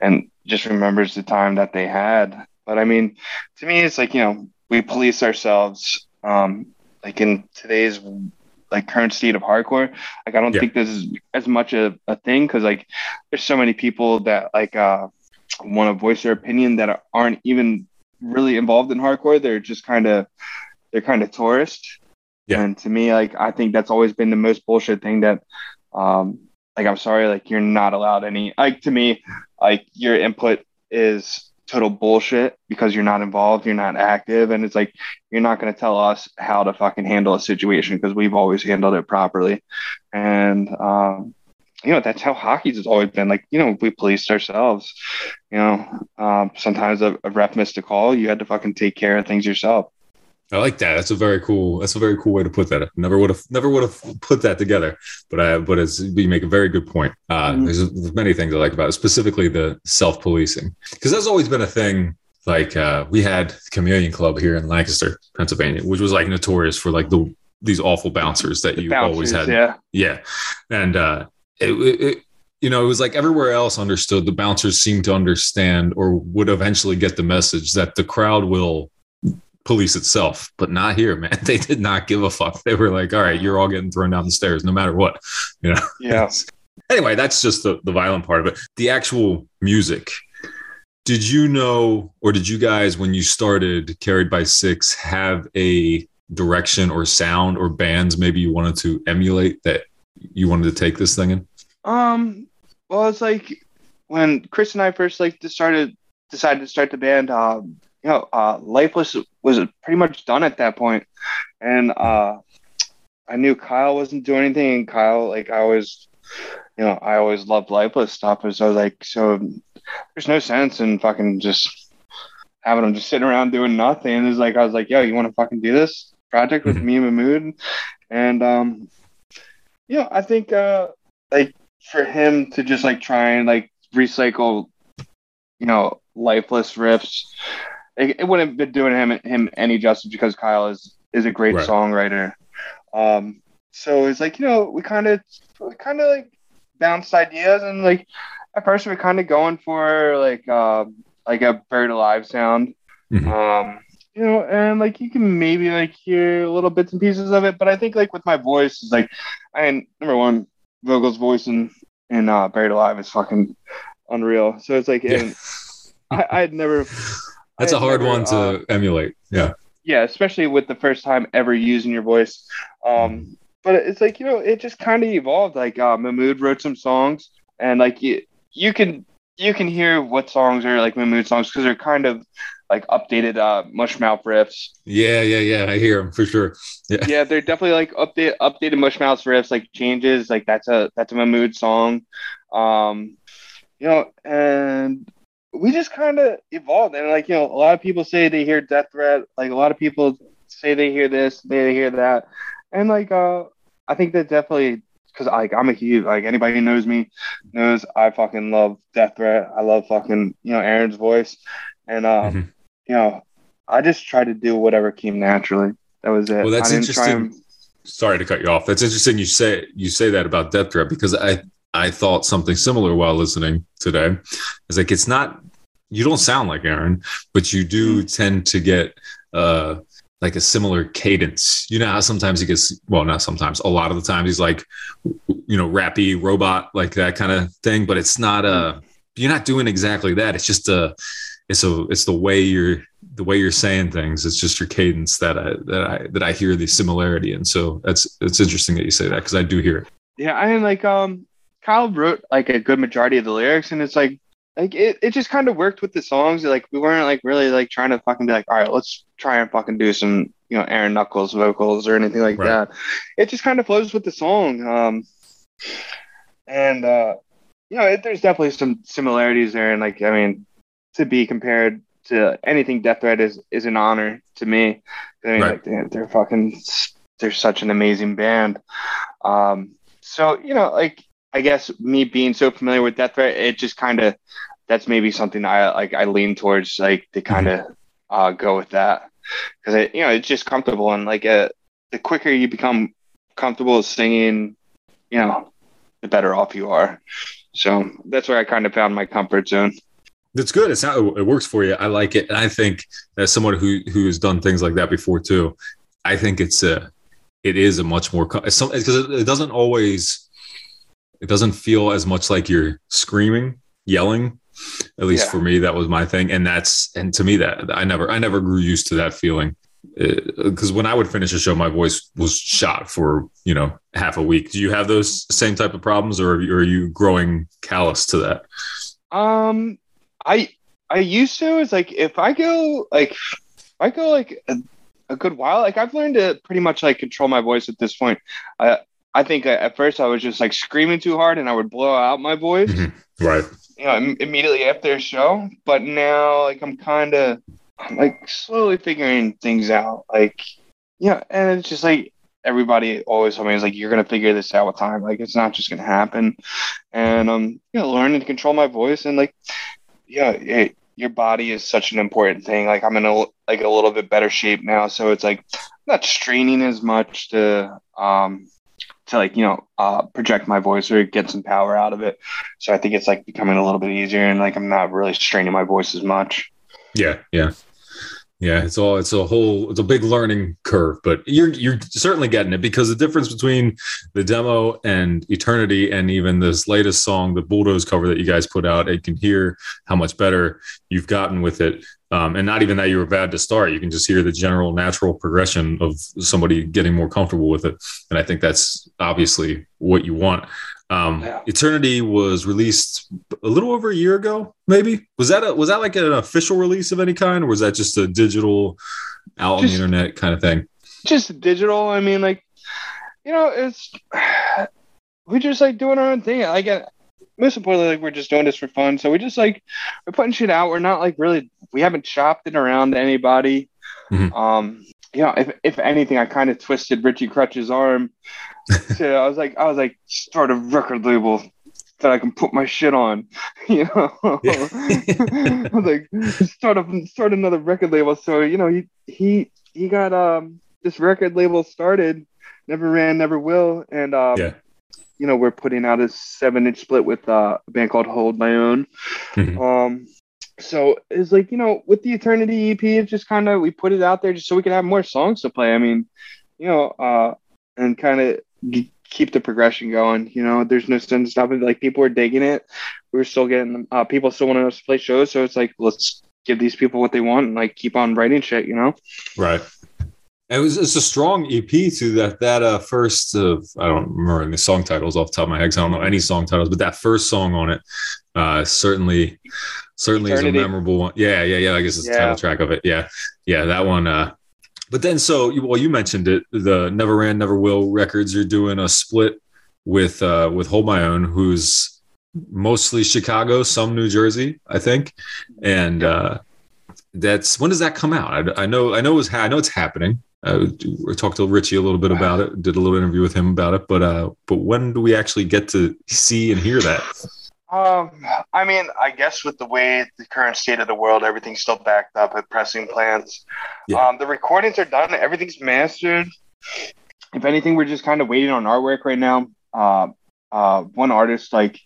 S4: and just remembers the time that they had. But I mean, to me, it's like you know we police ourselves. Um, like in today's like current state of hardcore like i don't
S5: Yeah.
S4: think this is as much a, a thing because like there's so many people that like uh want to voice their opinion that aren't even really involved in hardcore they're just kind of they're kind of tourist
S5: Yeah.
S4: and to me like i think that's always been the most bullshit thing that um like i'm sorry like you're not allowed any like to me like your input is total bullshit because you're not involved you're not active and it's like you're not going to tell us how to fucking handle a situation because we've always handled it properly. And um you know that's how hockey's has always been. Like you know we policed ourselves you know um sometimes a, a ref missed a call you had to fucking take care of things yourself
S5: I like that. That's a very cool. That's a very cool way to put that. Never would have. Never would have put that together. But I. But it's. You make a very good point. Uh,
S4: Mhm.
S5: There's, there's many things I like about it, specifically the self policing, because that's always been a thing. Like uh, we had the Chameleon Club here in Lancaster, Pennsylvania, which was like notorious for like the these awful bouncers that you always had.
S4: yeah
S5: Yeah, and uh, it, it, it- you know, it was like everywhere else understood. The bouncers seemed to understand or would eventually get the message that the crowd will police itself, but not here, man. They did not give a fuck. They were like, "All right, you're all getting thrown down the stairs, no matter what." You know.
S4: yeah
S5: anyway, that's just the, the violent part of it. The actual music. Did you know, or did you guys, when you started Carried by Six, have a direction or sound or bands maybe you wanted to emulate that you wanted to take this thing in?
S4: Um, well, it's like when Chris and I first like started decided to start the band. Um, you know, uh, Lifeless was pretty much done at that point, and uh, I knew Kyle wasn't doing anything. And Kyle, like, I always, you know, I always loved Lifeless stuff, and so like, so there's no sense in fucking just having them just sitting around doing nothing. And it's like I was like, yo, you want to fucking do this project with
S5: Mhm.
S4: me and Mahmood? And um, you know, I think uh, like for him to just like try and like recycle, you know, lifeless riffs, it, it wouldn't have been doing him him any justice because Kyle is is a great
S5: Right.
S4: songwriter. Um, so it's like you know we kind of we kind of like bounced ideas and like at first we are kind of going for like um like a Buried Alive sound.
S5: Mhm.
S4: Um, you know, and like you can maybe like hear little bits and pieces of it, but I think like with my voice is like I mean, number one, Vogel's voice and and uh, Buried Alive is fucking unreal. So it's like,
S5: Yeah.
S4: and I, I'd never.
S5: That's
S4: I
S5: a hard
S4: never,
S5: one to
S4: uh,
S5: emulate. Yeah.
S4: yeah, especially with the first time ever using your voice. Um, but it's like you know, it just kind of evolved. Like uh, Mahmood wrote some songs, and like you, you can you can hear what songs are like Mahmood songs because they're kind of like updated uh, Mushmouth riffs.
S5: Yeah, yeah, yeah. I hear them for sure. Yeah.
S4: yeah, they're definitely like update updated Mushmouth riffs, like changes. Like that's a that's a Mahmood song. Um, you know, and we just kind of evolved. And like you know, a lot of people say they hear Death Threat. Like a lot of people say they hear this, they hear that, and like uh, I think that definitely because like I'm a huge like anybody who knows me knows I fucking love Death Threat. I love fucking you know Aaron's voice, and um,
S5: Mhm.
S4: you know, I just try to do whatever came naturally. That was it.
S5: Well, that's
S4: I didn't try
S5: interesting.
S4: and-
S5: Sorry to cut you off. That's interesting. You say you say that about Death Threat because I I thought something similar while listening today. It's like it's not you don't sound like Aaron, but you do tend to get uh like a similar cadence. You know how sometimes he gets well, not sometimes. A lot of the times he's like you know rappy robot like that kind of thing, but it's not uh you're not doing exactly that. It's just a it's a it's the way you're the way you're saying things. It's just your cadence that I that I that I hear the similarity, and so that's it's interesting that you say that because I do hear it.
S4: Yeah, I mean, like, um, Kyle wrote like a good majority of the lyrics, and it's like, like it, it just kind of worked with the songs. Like, we weren't like really like trying to fucking be like, all right, let's try and fucking do some, you know, Aaron Knuckles vocals or anything like
S5: Right.
S4: that. It just kind of flows with the song. Um, and uh, you know, it, there's definitely some similarities there, and like, I mean, to be compared to anything Death Threat is is an honor to me. I mean,
S5: Right.
S4: like, they're, they're fucking, they're such an amazing band. Um, so you know, like I guess me being so familiar with Death Threat, it just kind of that's maybe something I like I lean towards like to kind of uh, go with that. because it, you know, it's just comfortable and like uh, the quicker you become comfortable singing, you know, the better off you are. So that's where I kind of found my comfort zone.
S5: That's good. It's not, it works for you. I like it. And I think as someone who who has done things like that before too, I think it's a it is a much more because it doesn't always it doesn't feel as much like you're screaming, yelling. At least
S4: Yeah.
S5: for me, that was my thing, and that's and to me that I never I never grew used to that feeling because when I would finish a show, my voice was shot for you know half a week. Do you have those same type of problems, or are you, are you growing callous to that?
S4: Um, I I used to. It's like if I go like if I go like a, a good while, like I've learned to pretty much like control my voice at this point. I I think at first I was just like screaming too hard and I would blow out my voice.
S5: Mhm. Right.
S4: you know, im- immediately after a show. But now, like, I'm kind of like slowly figuring things out. Like, yeah, and it's just like everybody always told me is like, you're gonna figure this out with time. Like, it's not just gonna happen. And um, you know, learning to control my voice and like, yeah, it, your body is such an important thing. Like, I'm in a like a little bit better shape now, so it's like I'm not straining as much to um to like you know uh project my voice or get some power out of it so I think it's like becoming a little bit easier and like I'm not really straining my voice as much.
S5: Yeah, yeah, yeah. It's all it's a whole it's a big learning curve, but you're you're certainly getting it because the difference between the demo and Eternity and even this latest song, the Bulldoze cover that you guys put out, you can hear how much better you've gotten with it. Um, and not even that you were bad to start. You can just hear the general natural progression of somebody getting more comfortable with it. And I think that's obviously what you want. Um,
S4: Yeah.
S5: Eternity was released a little over a year ago, maybe. Was that a, was that like an official release of any kind, or was that just a digital out on the internet kind of thing?
S4: Just digital. I mean, like, you know, it's we just like doing our own thing. I get most importantly, like we're just doing this for fun. So we just like we're putting shit out. We're not like really we haven't shopped it around to anybody.
S5: Mhm.
S4: Um, you know, if if anything, I kind of twisted Richie Crutch's arm. I was like, I was like, start a record label that I can put my shit on. You know,
S5: Yeah.
S4: I was like, start a start another record label. So you know, he he he got um this record label started, never ran, never will, and um,
S5: Yeah.
S4: you know, we're putting out a seven inch split with uh, a band called Hold My Own.
S5: Mhm.
S4: Um, so it's like you know, with the Eternity EP, it's just kind of we put it out there just so we can have more songs to play. I mean, you know, uh, and kind of g- keep the progression going. You know, there's no sense in stopping. Like people are digging it. We're still getting uh, people still want us to play shows. So it's like let's give these people what they want and like keep on writing shit. You know.
S5: Right. It was it's a strong EP to that that uh, first uh, I don't remember any song titles off the top of my head I don't know any song titles, but that first song on it uh, certainly certainly
S4: Eternity.
S5: is a memorable one. Yeah, yeah, yeah. I guess it's the title track of it. Yeah, yeah, that one. Uh, but then so well, you mentioned it. The Never Ran, Never Will records. You're doing a split with uh, with Hold My Own, who's mostly Chicago, some New Jersey, I think, and. Uh, that's when does that come out? I, I know, I know, it's ha- I know it's happening. Uh, I talked to Richie a little bit about it. Did a little interview with him about it. But uh, but when do we actually get to see and hear that?
S4: Um, I mean, I guess with the way the current state of the world, everything's still backed up at pressing plants.
S5: Yeah.
S4: Um, the recordings are done, everything's mastered. If anything, we're just kind of waiting on artwork right now. Uh, uh, one artist like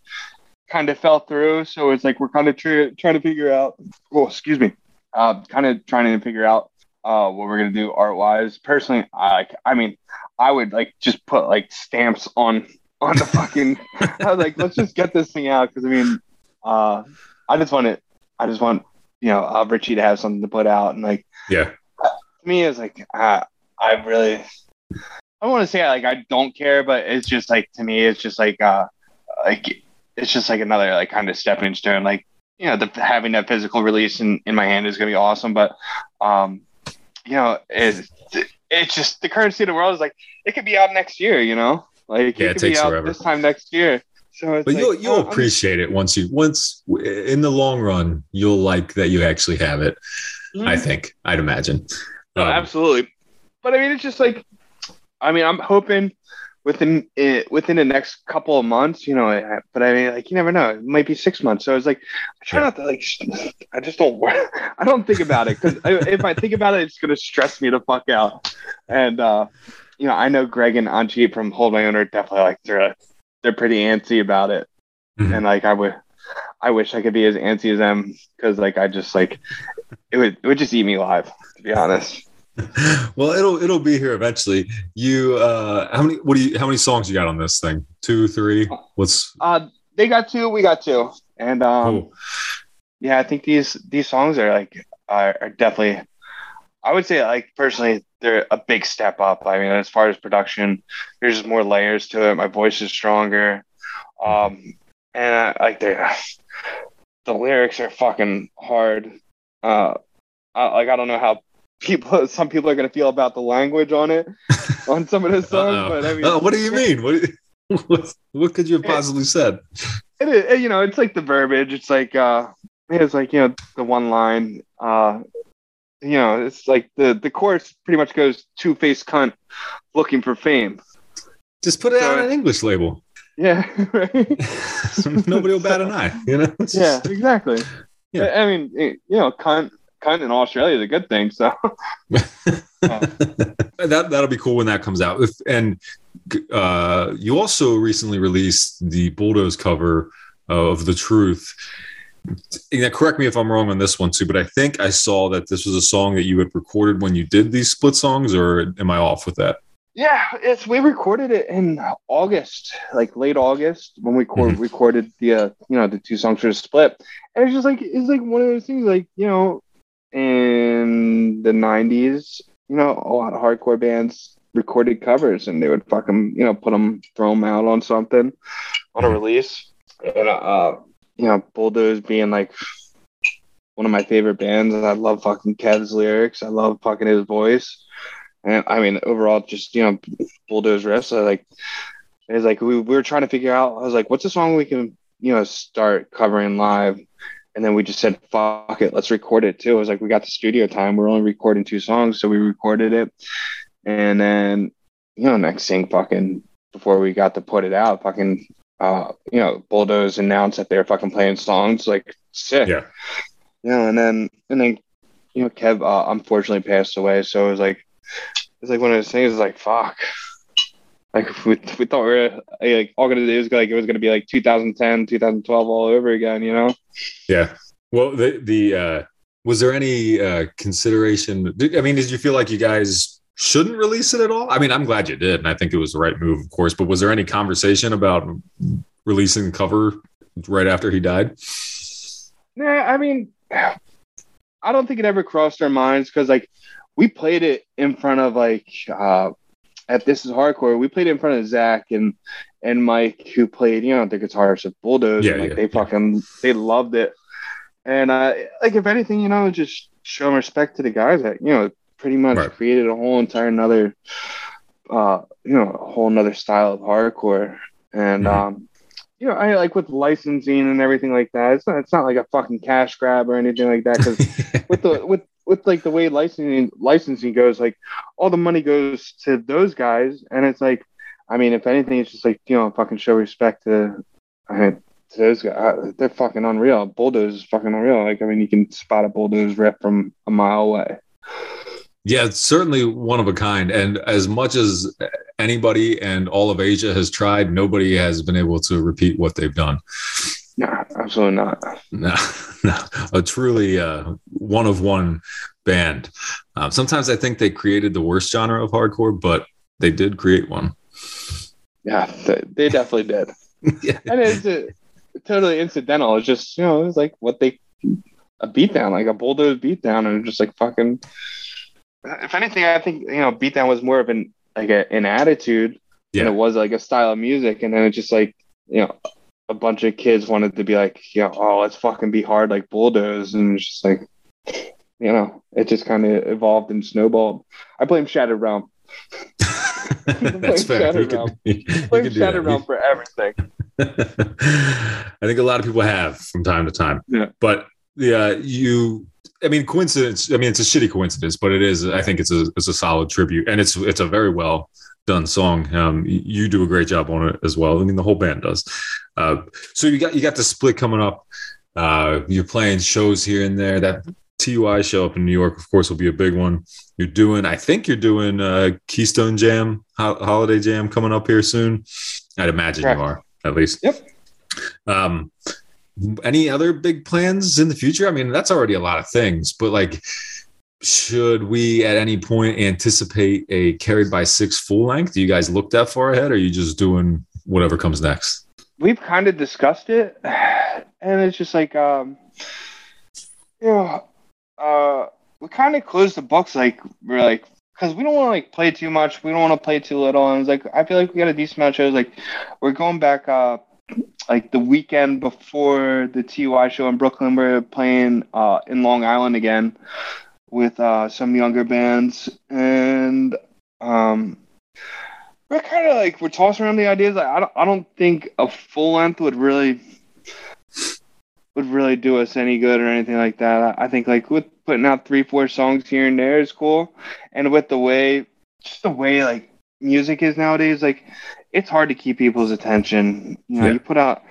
S4: kind of fell through, so it's like we're kind of tr- trying to figure out. Oh, excuse me. Uh, kind of trying to figure out uh what we're gonna do art wise. Personally, I I mean, I would like just put like stamps on on the fucking. I was like, let's just get this thing out because I mean, uh, I just want it. I just want you know uh, Richie to have something to put out and like
S5: Yeah,
S4: to me it's like uh, I really. I want to say like I don't care, but it's just like to me, it's just like uh, like it's just like another like kind of stepping stone. Like you know, the having that physical release in, in my hand is gonna be awesome, but um, you know, it, it's just the currency of the world is like it could be out next year. You know, like
S5: Yeah, it
S4: it
S5: takes
S4: be out
S5: forever.
S4: this time next year. So it's
S5: but
S4: like,
S5: you'll you'll
S4: oh, I'm-
S5: appreciate it once you once in the long run you'll like that you actually have it. I think I'd imagine.
S4: No,
S5: Um,
S4: absolutely. But I mean, it's just like, I mean, I'm hoping within it within the next couple of months, you know. But I mean, like you never know. It might be six months. So I was like, I try
S5: Yeah.
S4: not to like. I just don't. I don't think about it because if I think about it, it's gonna stress me the fuck out. And uh, you know, I know Greg and Anchi from Hold My Own are definitely like they're they're pretty antsy about it,
S5: Mhm.
S4: and like I would. I wish I could be as antsy as them because like I just like it would it would just eat me alive to be honest.
S5: well, it'll it'll be here eventually. You uh how many what do you how many songs you got on this thing? Two, three? What's
S4: Uh, they got two, we got two, and um,
S5: cool?
S4: yeah, I think these these songs are like are, are definitely. I would say like personally, they're a big step up. I mean, as far as production, there's just more layers to it. My voice is stronger, um, and I, like they the lyrics are fucking hard. Uh, I, like I don't know how people some people are gonna feel about the language on it on some of the songs, but I mean,
S5: Uh, what do you mean? What, you- what what could you have possibly said?
S4: It you know, it's like the verbiage. It's like, uh, it's like, you know, the one line, uh, you know, it's like the, the chorus pretty much goes two face cunt looking for fame.
S5: Just put it
S4: So-
S5: on an English label.
S4: Yeah. Right?
S5: Nobody will bat an eye. You know. It's
S4: yeah,
S5: just-
S4: exactly.
S5: Yeah.
S4: I mean, you know, cunt, cunt in Australia is a good thing. So
S5: that that'll be cool when that comes out. If, and uh, you also recently released the Bulldoze cover of the Truth. Now, correct me if I'm wrong on this one too, but I think I saw that this was a song that you had recorded when you did these split songs, or am I off with that?
S4: yeah, it's, we recorded it in August, like late August when we cor-
S5: Mhm.
S4: recorded the, uh, you know, the two songs for the split. And it's just like, it's like one of those things like, you know, in the 90s, you know, a lot of hardcore bands recorded covers and they would fucking, you know, put them, throw them out on something on a release. And, uh, you know, Bulldoze being like one of my favorite bands. I love fucking Kev's lyrics. I love fucking his voice. And I mean, overall, just, you know, Bulldoze riffs. I like, it's like we, we were trying to figure out, I was like, what's a song we can, you know, start covering live? And then we just said, fuck it, let's record it too. It was like, we got the studio time. We're only recording two songs. So we recorded it. And then, you know, next thing fucking before we got to put it out, fucking, uh, you know, Bulldoze announced that they were fucking playing songs like sick.
S5: Yeah.
S4: You know, and then, and then, you know, Kev uh, unfortunately passed away. So it was like, it's like one of those things it's like, fuck. Like we, we thought we were like all gonna do is like it was gonna be like 2010, 2012 all over again, you know?
S5: Yeah. Well, the the uh, was there any uh, consideration? Did, I mean, did you feel like you guys shouldn't release it at all? I mean, I'm glad you did, and I think it was the right move, of course. But was there any conversation about releasing the cover right after he died?
S4: Nah, I mean, I don't think it ever crossed our minds because like we played it in front of like uh at This Is Hardcore, we played it in front of Zach and and Mike who played, you know, the guitars of Bulldoze.
S5: Yeah,
S4: and, like
S5: yeah,
S4: they
S5: yeah.
S4: fucking they loved it. And uh like if anything, you know, just show respect to the guys that, you know, pretty much
S5: Right.
S4: created a whole entire another uh you know, a whole another style of hardcore. And
S5: Mhm.
S4: um you know, I like with licensing and everything like that. It's not, it's not like a fucking cash grab or anything like that. Because with the with with like the way licensing licensing goes, like all the money goes to those guys, and it's like, I mean, if anything, it's just like you know, fucking show respect to, I mean, to those guys. Uh, They're fucking unreal. Bulldoze is fucking unreal. Like, I mean, you can spot a bulldoze riff from a mile away.
S5: Yeah, it's certainly one of a kind. And as much as anybody and all of Asia has tried, nobody has been able to repeat what they've done.
S4: No, absolutely not.
S5: No, no, a truly uh, one of one band. Um, sometimes I think they created the worst genre of hardcore, but they did create one.
S4: Yeah, they, definitely did.
S5: yeah.
S4: and it's uh totally incidental. It's just you know, it's like what they a beatdown, like a bulldoze beatdown, and just like fucking. If anything, I think you know, beatdown was more of an like a, an attitude
S5: Yeah.
S4: than it was like a style of music, and then it's just like you know, a bunch of kids wanted to be like, you know, oh, let's fucking be hard like bulldoze, and it's just like, you know, it just kind of evolved and snowballed. I blame Shattered Realm.
S5: That's fair. Could,
S4: Realm. Blame Shattered. Realm for everything.
S5: I think a lot of people have from time to time.
S4: Yeah.
S5: But yeah, you. I mean, coincidence. I mean, it's a shitty coincidence, but it is. I think it's a it's a solid tribute, and it's it's a very well done song. Um, you do a great job on it as well. I mean, the whole band does. Uh, so you got you got the split coming up. Uh, you're playing shows here and there. That TUI show up in New York, of course, will be a big one. You're doing, I think you're doing uh, Keystone Jam, ho- Holiday Jam coming up here soon. I'd imagine
S4: Correct.
S5: you are, at least.
S4: Yep.
S5: Um, any other big plans in the future? I mean, that's already a lot of things, but like, should we at any point anticipate a carried by six full length? Do you guys look that far ahead, or are you just doing whatever comes next?
S4: we've kind of discussed it and it's just like um know uh we kind of closed the books like we're like because we don't want to like play too much we don't want to play too little and it's like i feel like we got a decent amount of shows like we're going back uh like the weekend before the TY show in Brooklyn, we're playing uh, in Long Island again with uh, some younger bands, and um, we're kind of like we're tossing around the ideas. Like, I don't, I don't think a full length would really would really do us any good or anything like that. I, I think like with putting out three, four songs here and there is cool, and with the way, just the way like music is nowadays, like it's hard to keep people's attention. You know,
S5: Yeah.
S4: you put out.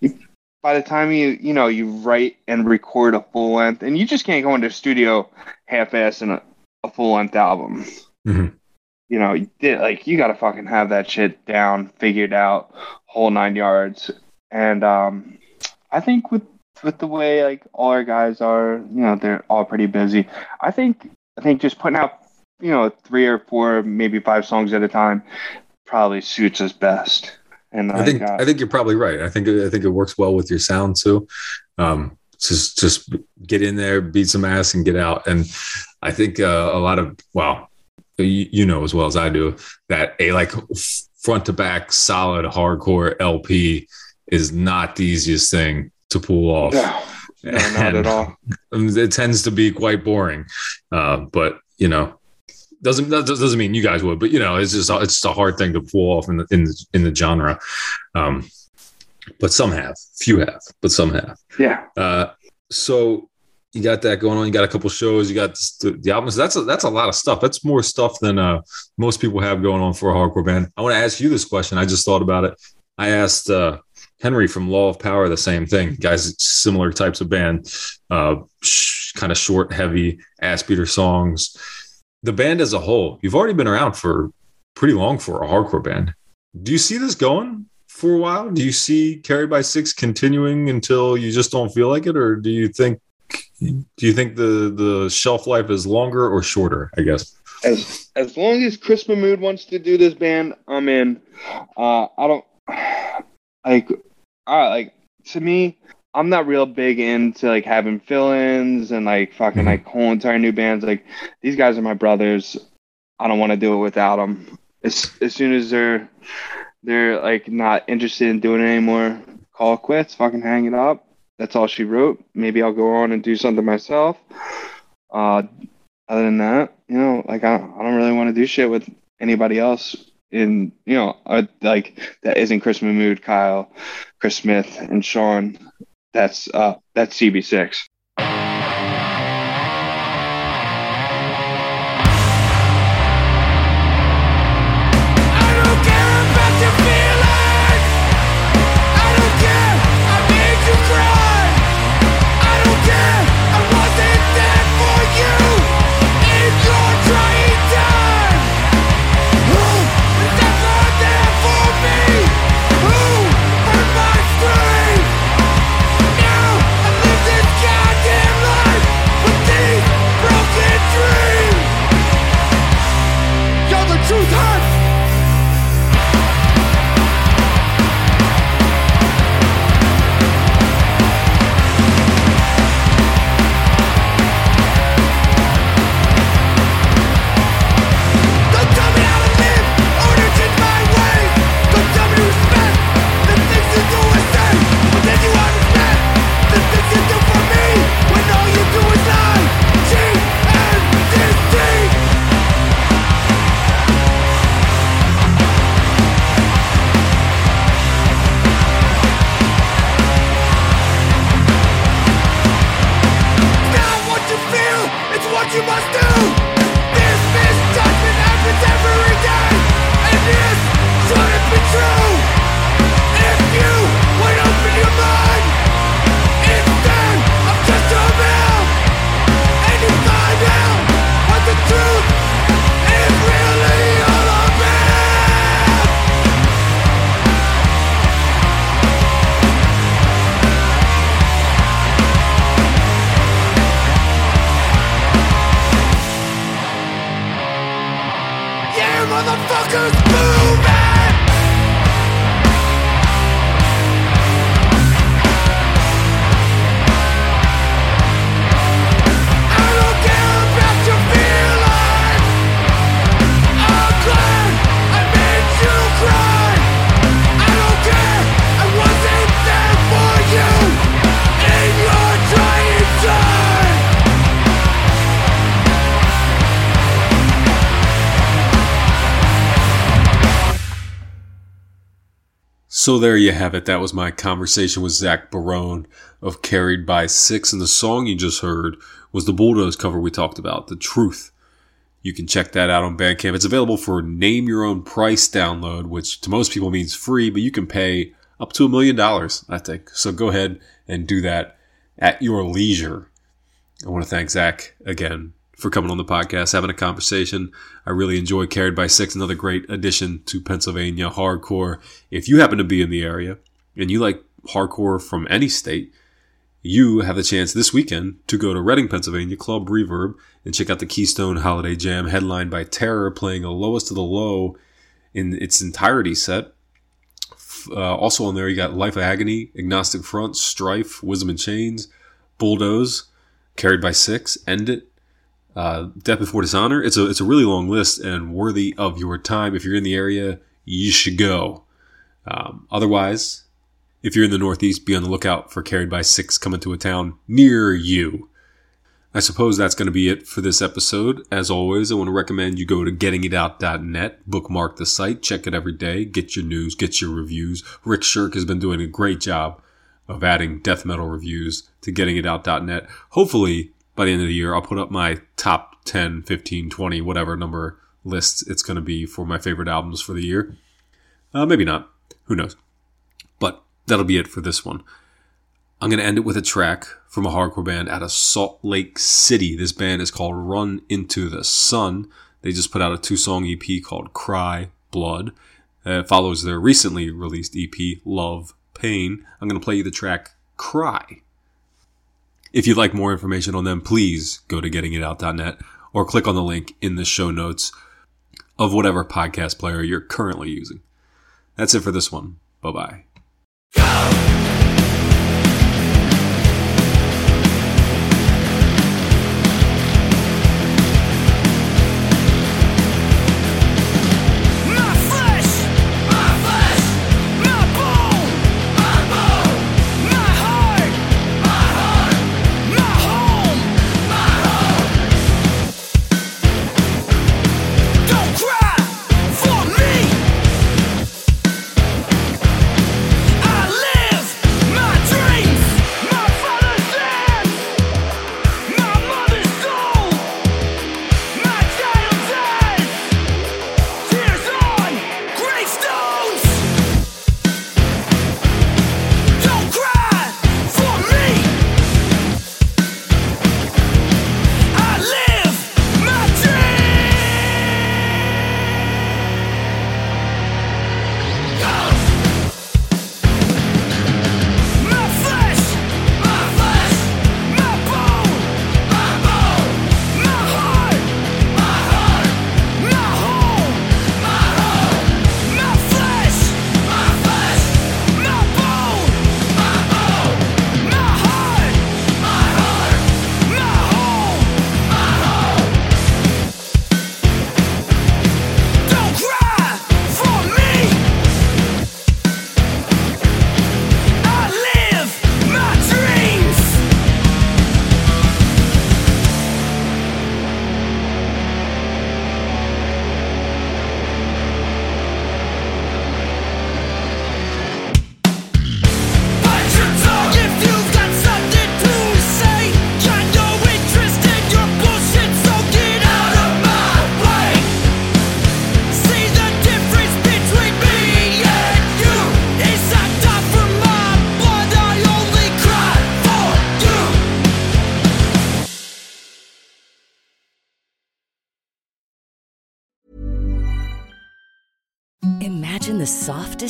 S4: You, by the time you you know you write and record a full length, and you just can't go into a studio half-ass in a, a full length album
S5: Mhm.
S4: you know, you did like you gotta fucking have that shit down, figured out, whole nine yards. And um I think with with the way like all our guys are, you know, they're all pretty busy. I think I think just putting out, you know, three or four, maybe five songs at a time probably suits us best. And
S5: I think
S4: like, uh,
S5: I think you're probably right. I think I think it works well with your sound too. Um, just just get in there, beat some ass, and get out. And I think uh, a lot of well, you, you know as well as I do that a like front to back solid hardcore LP is not the easiest thing to pull off.
S4: no, no, not at all.
S5: it tends to be quite boring. Uh, but you know, doesn't that doesn't mean you guys would, but you know, it's just it's just a hard thing to pull off in the in the, in the genre. Um, but some have, few have, but some have.
S4: Yeah.
S5: Uh, so you got that going on. You got a couple shows. You got the, the albums. That's a, that's a lot of stuff. That's more stuff than uh, most people have going on for a hardcore band. I want to ask you this question. I just thought about it. I asked uh, Henry from Law of Power the same thing. Guys, similar types of band, uh, sh- kind of short, heavy ass beater songs. The band as a whole, you've already been around for pretty long for a hardcore band. Do you see this going for a while? Do you see Carried by Six continuing until you just don't feel like it, or do you think do you think the the shelf life is longer or shorter? I guess.
S4: as as long as Chris Mahmood wants to do this band, I'm in. Uh, I don't like. Uh, like to me, I'm not real big into like having fill-ins and like fucking like whole entire new bands. Like these guys are my brothers. I don't want to do it without them. As as soon as they're they're like not interested in doing it anymore, call it quits. Fucking hang it up. That's all she wrote. Maybe I'll go on and do something myself. Uh, other than that, you know, like I don't, I don't really want to do shit with anybody else in, you know, like that isn't Chris Mahmood, Kyle, Chris Smith, and Sean. That's uh, that's CB6.
S2: So there you have it. That was my conversation with Zach Barone of Carried by Six. And the song you just heard was the Bulldoze cover we talked about, The Truth. You can check that out on Bandcamp. It's available for name your own price download, which to most people means free, but you can pay up to a million dollars, I think. So go ahead and do that at your leisure. I want to thank Zach again for coming on the podcast, having a conversation. I really enjoy Carried by Six, another great addition to Pennsylvania hardcore. If you happen to be in the area and you like hardcore from any state, you have the chance this weekend to go to Reading, Pennsylvania, Club Reverb, and check out the Keystone Holiday Jam, headlined by Terror, playing a lowest of the low in its entirety set. Uh, also on there, you got Life of Agony, Agnostic Front, Strife, Wisdom in Chains, Bulldoze, Carried by Six, End It, uh, Death Before Dishonor. It's a it's a really long list and worthy of your time. If you're in the area, you should go. Um, otherwise, if you're in the Northeast, be on the lookout for Carried by Six coming to a town near you. I suppose that's going to be it for this episode. As always, I want to recommend you go to gettingitout.net, bookmark the site, check it every day, get your news, get your reviews. Rick Shirk has been doing a great job of adding death metal reviews to gettingitout.net. Hopefully, by the end of the year, I'll put up my top 10, 15, 20, whatever number lists it's going to be for my favorite albums for the year. Uh, maybe not. Who knows? But that'll be it for this one. I'm going to end it with a track from a hardcore band out of Salt Lake City. This band is called Run Into the Sun. They just put out a two song EP called Cry Blood. Uh, it follows their recently released EP, Love Pain. I'm going to play you the track Cry. If you'd like more information on them, please go to gettingitout.net or click on the link in the show notes of whatever podcast player you're currently using. That's it for this one. Bye bye.